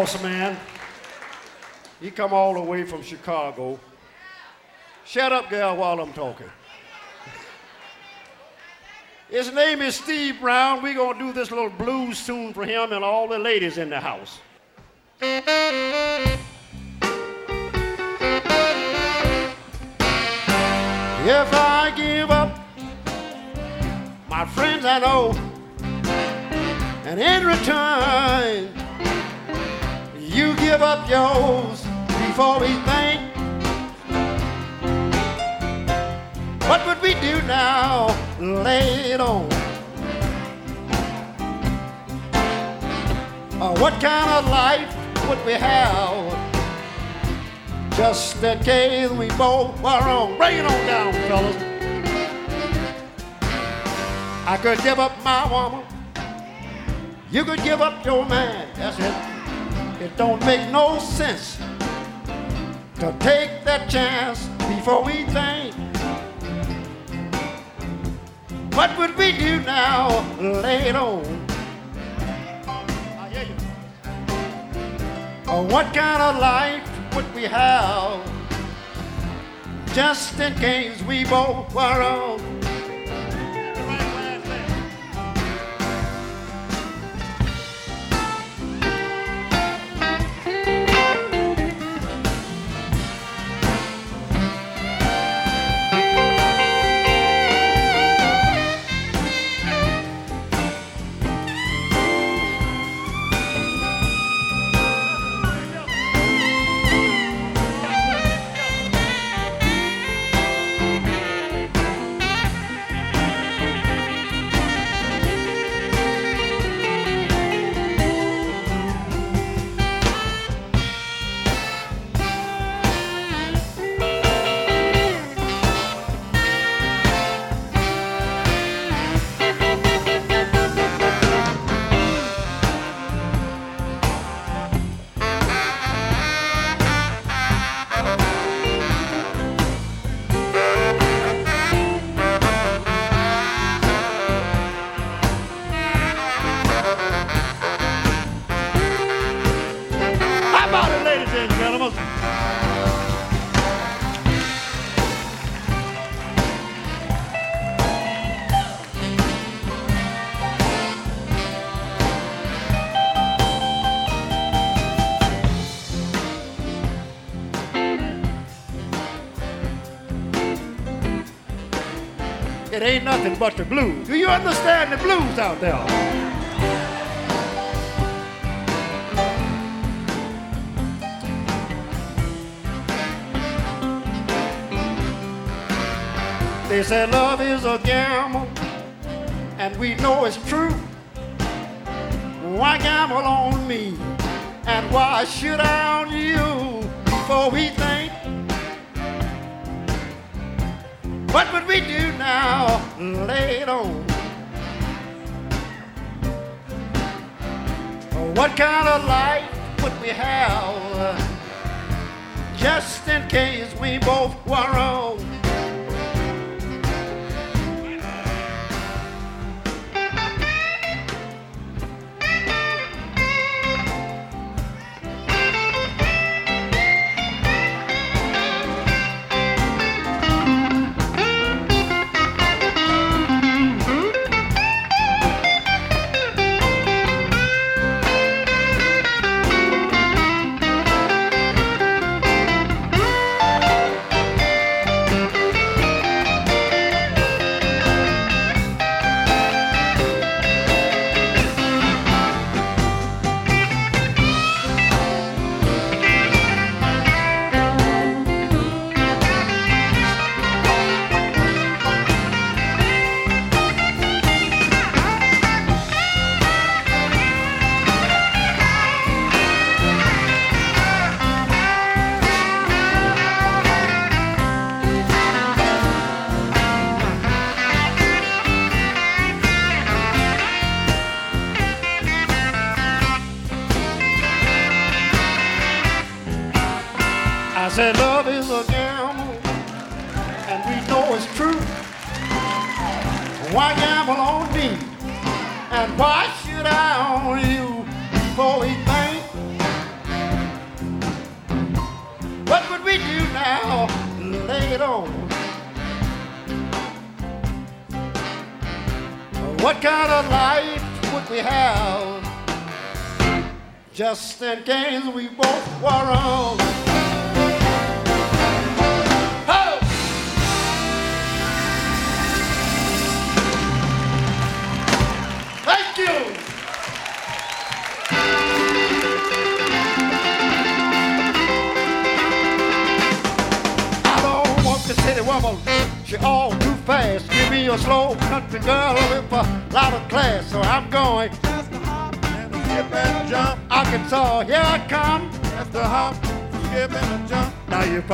Boss man. He come all the way from Chicago. Shut up, girl, while I'm talking. His name is Steve Brown. We're gonna do this little blues tune for him and all the ladies in the house. If I give up my friends I know, and in return, up yours before we think. What would we do now? Lay it on. Uh, what kind of life would we have? Just in case we both were wrong. Bring it on down, fellas. I could give up my woman. You could give up your man. That's it. It don't make no sense to take that chance before we think. What would we do now? It on. Oh, what kind of life would we have? Just in case we both were wrong. Ain't nothing but the blues. Do you understand the blues out there? They said love is a gamble, and we know it's true. Why gamble on me? And why should I on you? Before we think, what would we do now? Lay it on. What kind of life would we have? Just in case we both were wrong.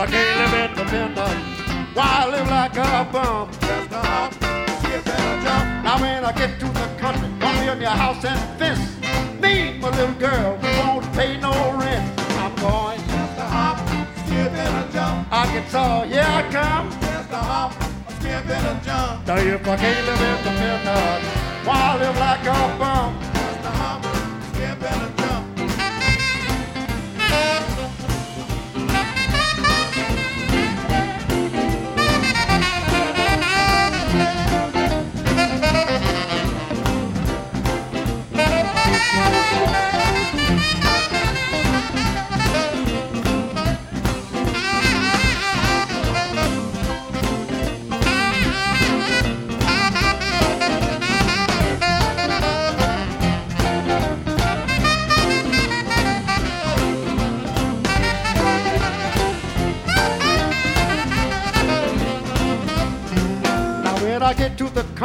I can't live independent, why live like a bum? Just a hop, and a jump. Now when I get to the country, gonna be in your house and fence. Me, my little girl, won't pay no rent. I'm going. Just a hop, skip and a jump. Arkansas, here I come. Just a hop, skip and a jump. Now if I can't live independent, why live like a bum? Just a hop, skip and a jump.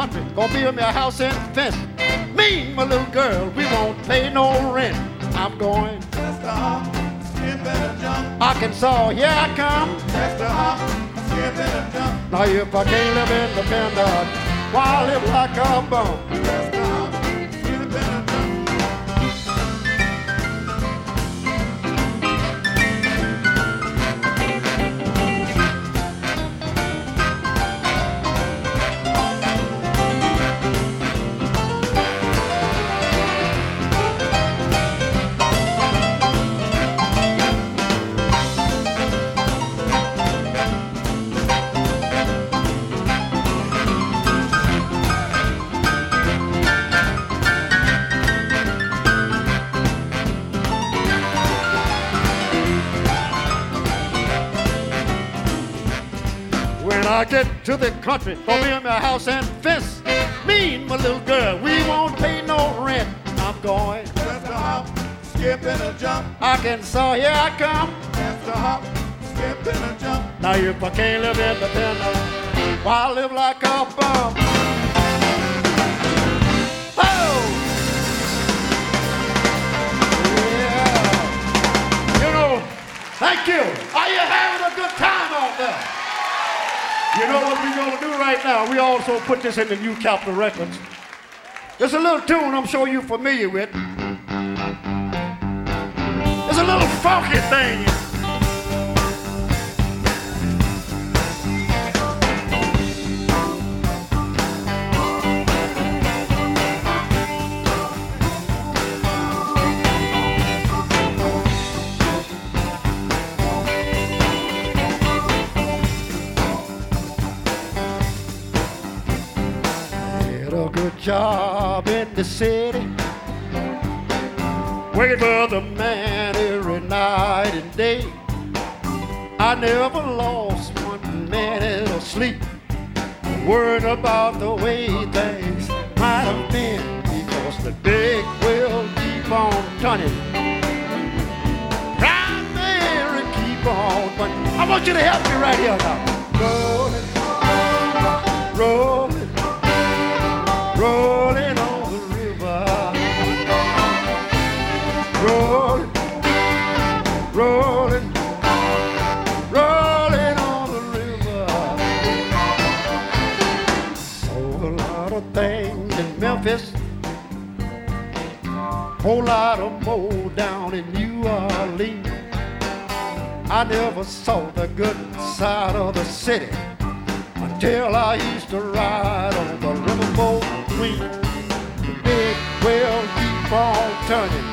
Country, gonna be in my house and fence. Me, and my little girl, we won't pay no rent. I'm going. Just a hop, skip and a jump. Arkansas, here I come. Just a hop, skip and a jump. Now if I can't live independent, why I live like a bum? To the country, build me a house and fence. Me and my little girl, we won't pay no rent. I'm going Just a hop, skip and a jump. Arkansas, here I come. Just a hop, skip and a jump. Now if I can't live independent, why live like a bum? Oh! Yeah. You know, thank you. Are you having a good time out there? You know what we're gonna do right now? We also put this in the new Capitol Records. There's a little tune I'm sure you're familiar with. It's a little funky thing. Job in the city. Waiting for the man every night and day. I never lost one minute of sleep. Worrying about the way things might have been. Because the big will keep on turning. Primary keep on running. I want you to help me right here now. Rolling, rolling rolling on the river. Rolling, rolling, rolling on the river. Sold a lot of things in Memphis. Whole lot of more down in New Orleans. I never saw the good side of the city until I used to ride on the queen. The big wheel keep on turning.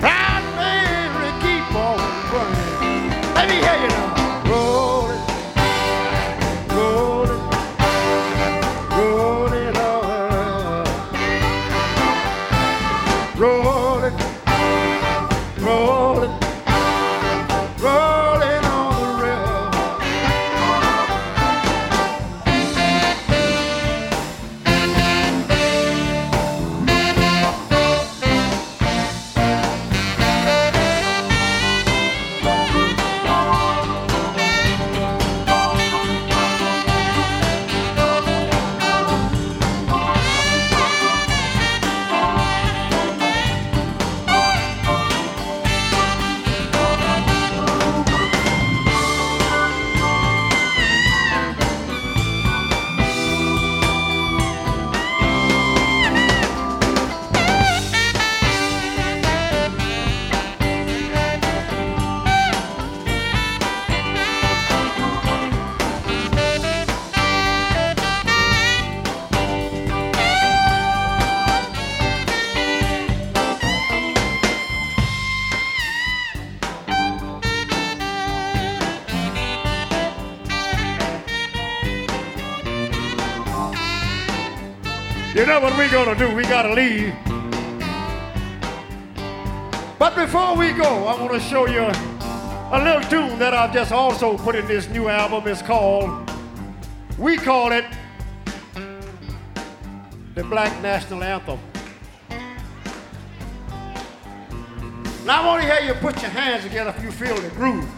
Proud Mary keep on running. Let me hear you now. Gotta leave. But before we go, I want to show you a little tune that I've just also put in this new album. It's called, we call it the Black National Anthem. Now I want to hear you put your hands together if you feel the groove.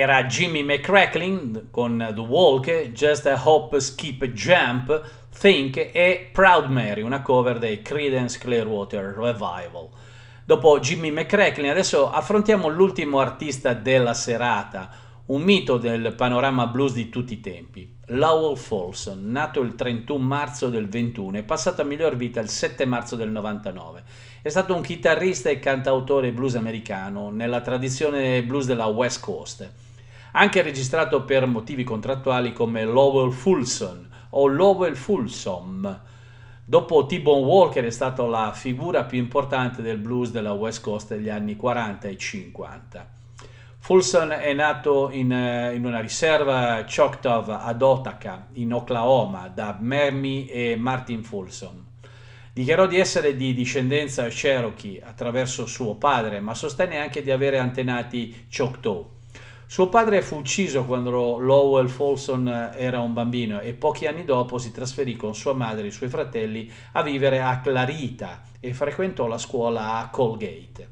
Era Jimmy McCracklin con The Walk, Just a Hop, Skip, Jump, Think e Proud Mary, una cover dei Creedence Clearwater Revival. Dopo Jimmy McCracklin, adesso affrontiamo l'ultimo artista della serata, un mito del panorama blues di tutti i tempi. Lowell Folsom, nato il 31 marzo del 21 e passato a miglior vita il 7 marzo del 99. È stato un chitarrista e cantautore blues americano nella tradizione blues della West Coast. Anche registrato per motivi contrattuali come Lowell Fulson o Lowell Fulsom. Dopo T-Bone Walker è stato la figura più importante del blues della West Coast degli anni 40 e 50. Fulson è nato in, eh, in, una riserva Choctaw ad Otaka, in Oklahoma, da Mermy e Martin Fulson. Dichiarò di essere di discendenza Cherokee attraverso suo padre, ma sostenne anche di avere antenati Choctaw. Suo padre fu ucciso quando Lowell Folsom era un bambino e pochi anni dopo si trasferì con sua madre e i suoi fratelli a vivere a Clarita e frequentò la scuola a Colgate.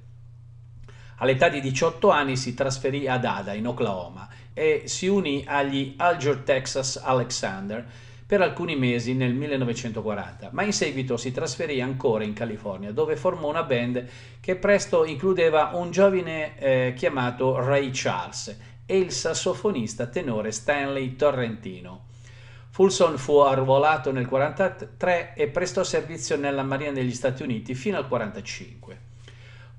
All'età di 18 anni si trasferì ad Ada, in Oklahoma, e si unì agli Alger Texas Alexander per alcuni mesi nel 1940, ma in seguito si trasferì ancora in California, dove formò una band che presto includeva un giovane eh, chiamato Ray Charles e il sassofonista tenore Stanley Torrentino. Fulson fu arruolato nel 1943 e prestò servizio nella Marina degli Stati Uniti fino al 1945.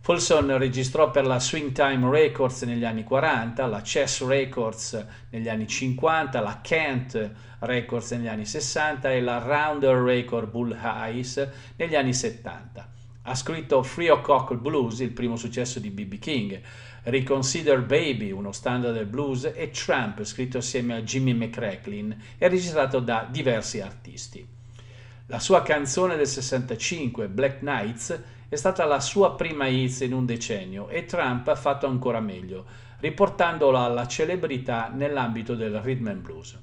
Folsom registrò per la Swingtime Records negli anni 40, la Chess Records negli anni 50, la Kent Records negli anni 60 e la Rounder Record Bull Highs negli anni 70. Ha scritto Free O'Cock Blues, il primo successo di B.B. King, Reconsider Baby, uno standard del blues, e Tramp, scritto assieme a Jimmy McCracklin e registrato da diversi artisti. La sua canzone del 65, Black Nights, è stata la sua prima hit in un decennio e Trump ha fatto ancora meglio, riportandola alla celebrità nell'ambito del rhythm and blues.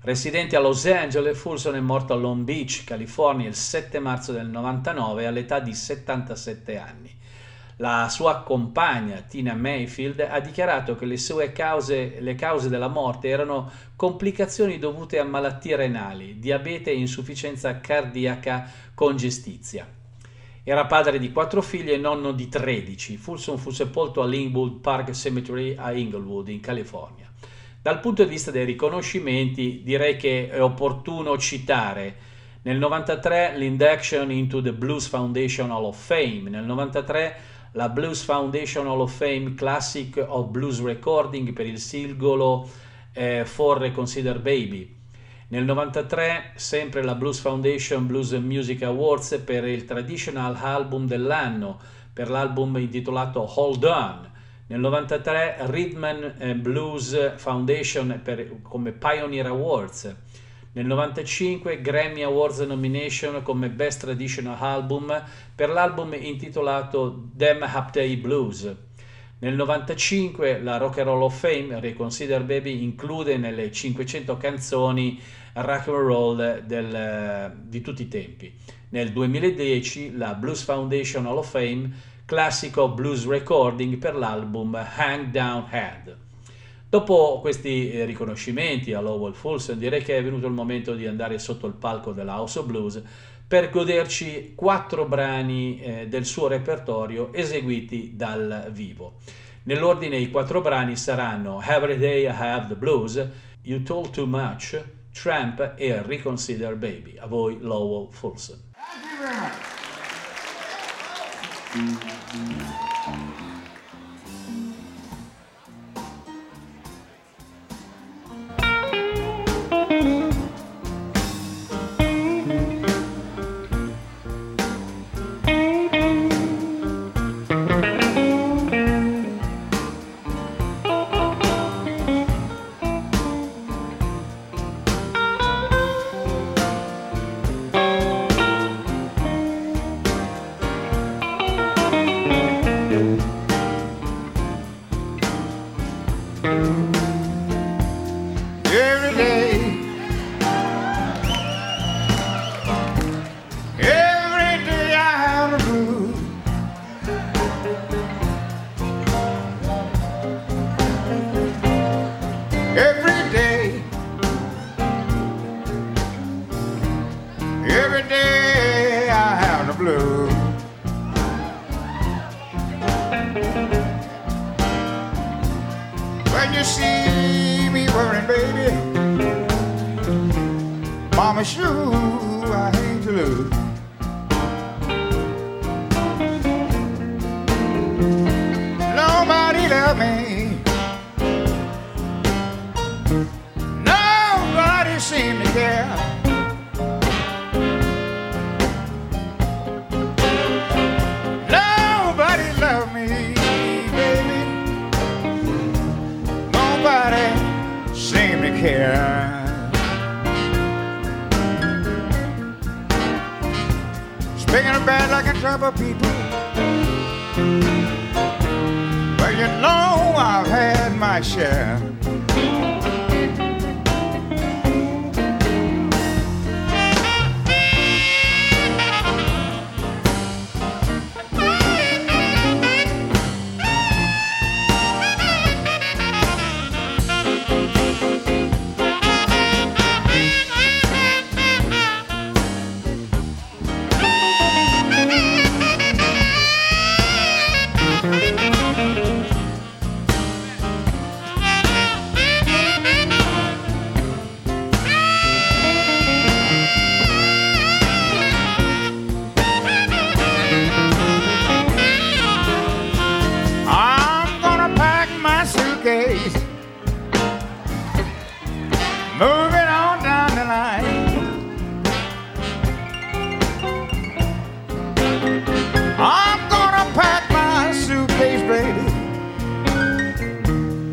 Residente a Los Angeles, Fulson è morto a Long Beach, California, il 7 marzo del 99 all'età di 77 anni. La sua compagna, Tina Mayfield, ha dichiarato che le sue cause, le cause della morte erano complicazioni dovute a malattie renali, diabete e insufficienza cardiaca congestizia. Era padre di quattro figli e nonno di tredici. Fulson fu sepolto all'Inglewood Park Cemetery a Inglewood, in California. Dal punto di vista dei riconoscimenti, direi che è opportuno citare nel 93 l'Induction into the Blues Foundation Hall of Fame, nel 93 la Blues Foundation Hall of Fame Classic of Blues Recording per il singolo eh, For Reconsider Baby, nel 93 sempre la Blues Foundation Blues Music Awards per il Traditional Album dell'anno, per l'album intitolato Hold On. Nel 93 Rhythm Blues Foundation per, come Pioneer Awards. Nel 95 Grammy Awards nomination come Best Traditional Album per l'album intitolato Them Day Blues. Nel 95 la Rock and Roll of Fame, Reconsider Baby, include nelle 500 canzoni rock and roll del, di tutti i tempi. Nel 2010 la Blues Foundation Hall of Fame, classico blues recording per l'album Hang Down Head. Dopo questi eh, riconoscimenti a Lowell Fulson direi che è venuto il momento di andare sotto il palco della House of Blues per goderci quattro brani eh, del suo repertorio eseguiti dal vivo. Nell'ordine i quattro brani saranno Every Day I Have the Blues, You Told Too Much, Tramp e Reconsider Baby. A voi Lowell Fulson. mama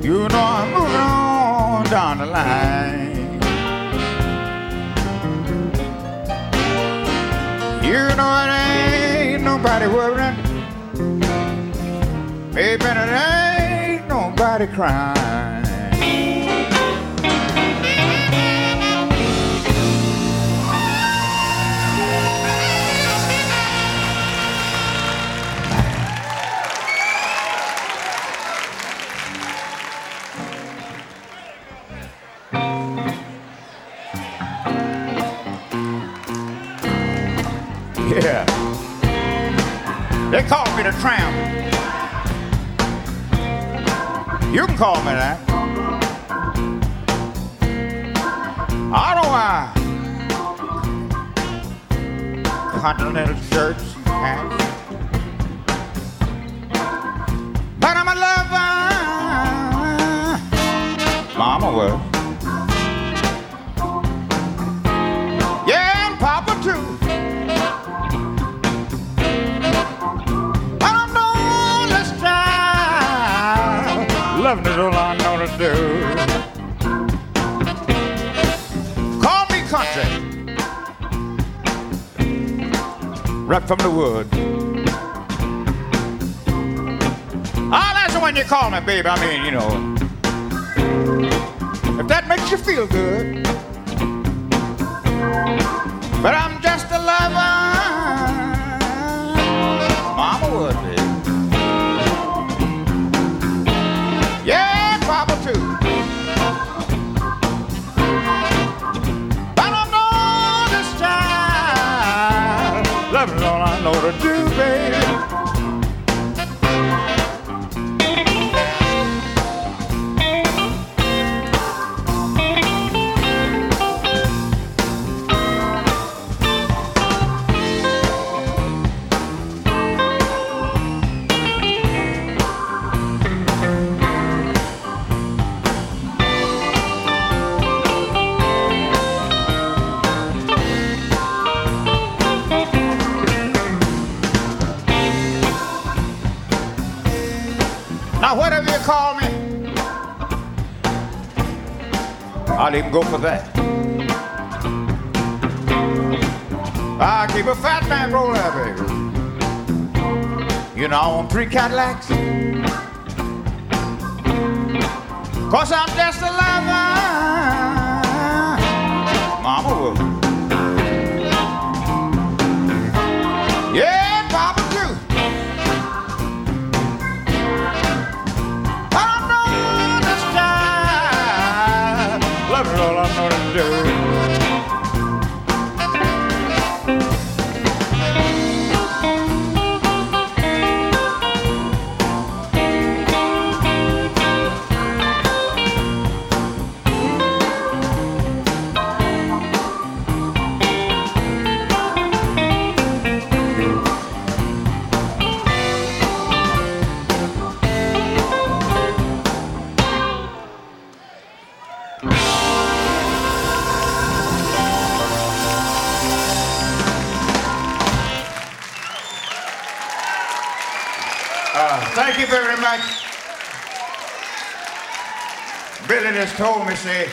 You know I'm moving on down the line. You know it ain't nobody worrying. Baby, it ain't nobody crying. They call me the tramp. You can call me that. I don't wear continental shirts and hats. But I'm a lover. Mama was. Loving is all I know to do. Call me country. Right from the wood. Ah, that's when you call me, baby. I mean, you know. If that makes you feel good. Over. Go for that. I keep a fat man roll there, baby. You know, I own three Cadillacs. Cause I'm just a lover. murder. Thank you very much. Billy just told me, say,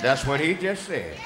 that's what he just said.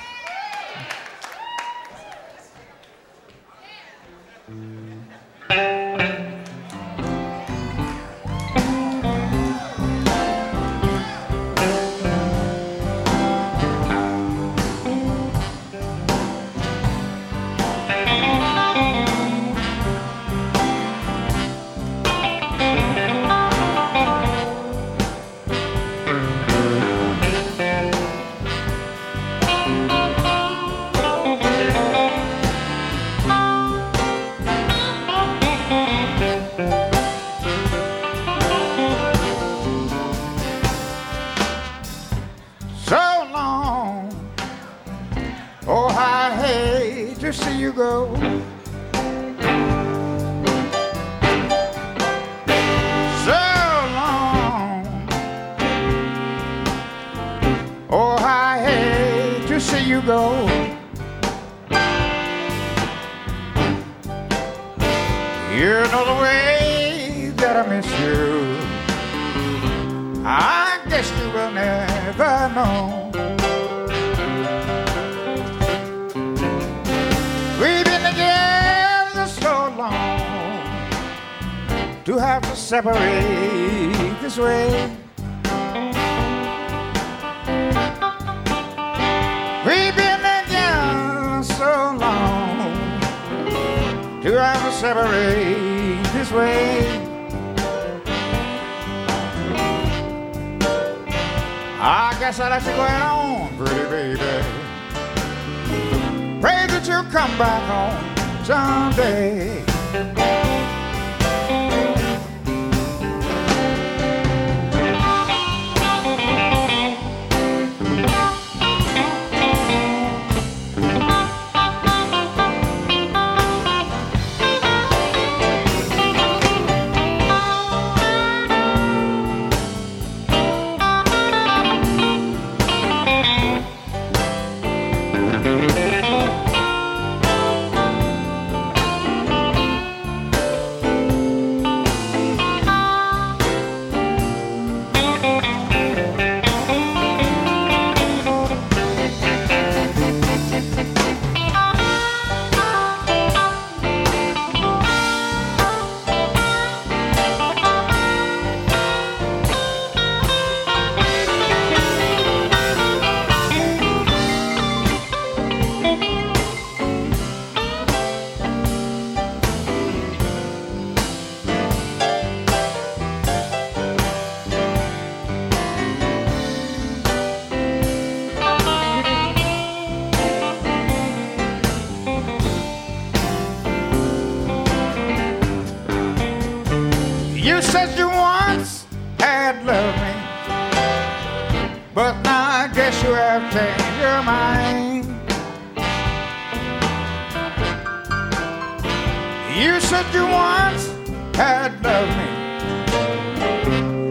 You said you once had loved me,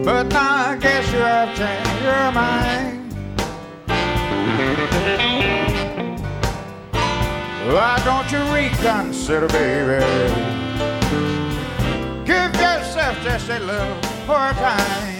but now I guess you have changed your mind. Why don't you reconsider, baby? Give yourself just a little more time.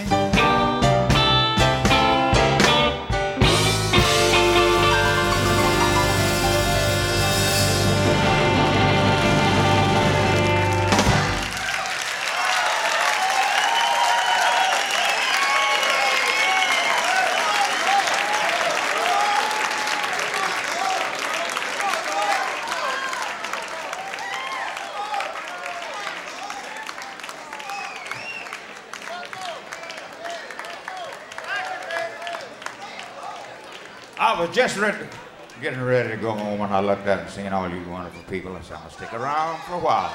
Was just ready, getting ready to go home and I looked up and seen all you wonderful people. I said, I'll stick around for a while.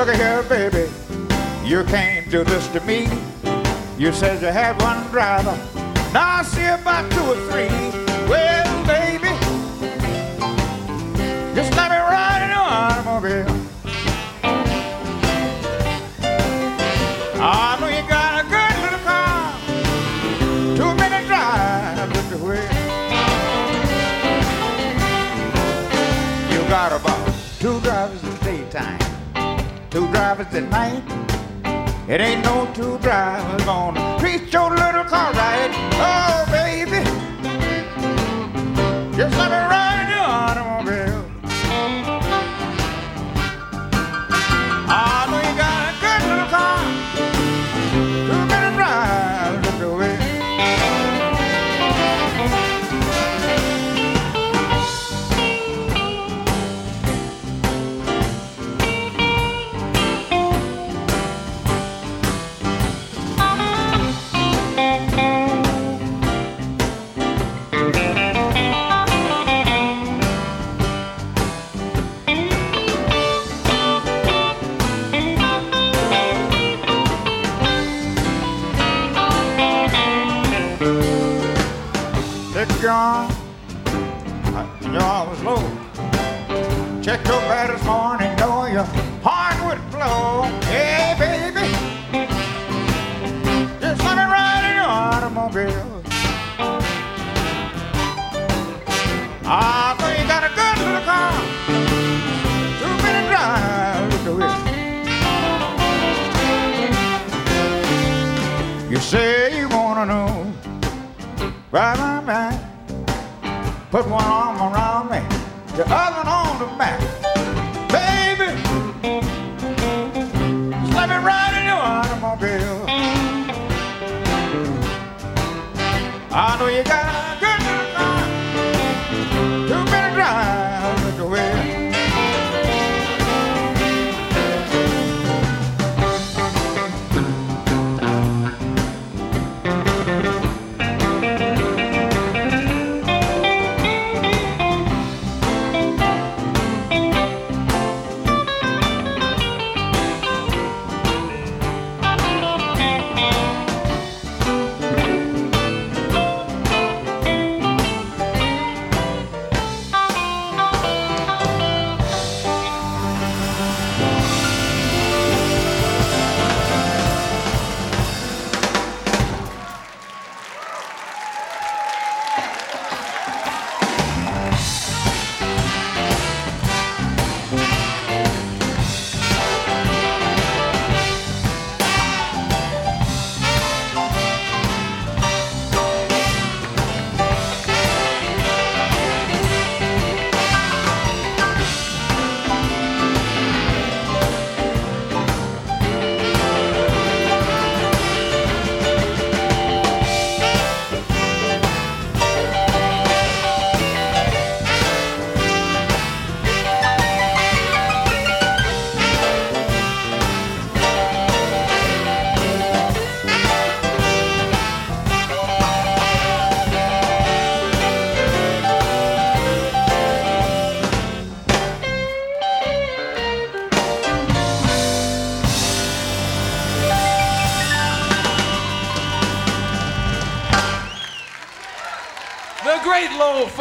Look here, baby. You can't do this to me. You said you had one driver. Now I see about two or three. Well, baby, just let me ride in your automobile. I know you got a good little car. Two minute drive at the. You got about drivers at night. It ain't no two drivers gonna treat your little car right. Oh, right, right, right. Put one arm around me, the other on the back. Baby, let me ride in your automobile. I know you got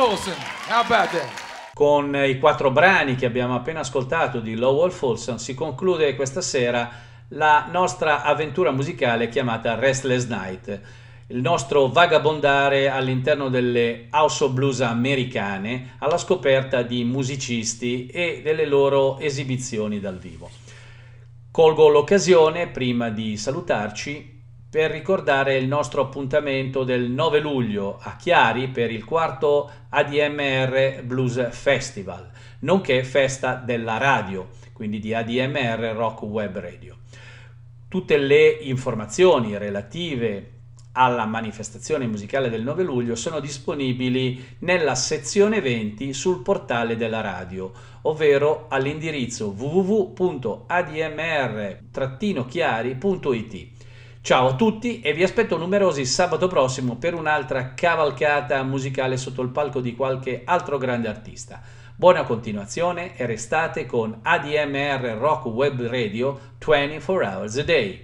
Folsom. How about that? Con i quattro brani che abbiamo appena ascoltato di Lowell Folsom si conclude questa sera la nostra avventura musicale chiamata Restless Night, il nostro vagabondare all'interno delle house of blues americane alla scoperta di musicisti e delle loro esibizioni dal vivo. Colgo l'occasione, prima di salutarci, per ricordare il nostro appuntamento del 9 luglio a Chiari per il quarto ADMR Blues Festival, nonché festa della radio, quindi di ADMR Rock Web Radio. Tutte le informazioni relative alla manifestazione musicale del 9 luglio sono disponibili nella sezione eventi sul portale della radio, ovvero all'indirizzo www.admr-chiari.it. Ciao a tutti e vi aspetto numerosi sabato prossimo per un'altra cavalcata musicale sotto il palco di qualche altro grande artista. Buona continuazione e restate con ADMR Rock Web Radio 24 Hours a Day.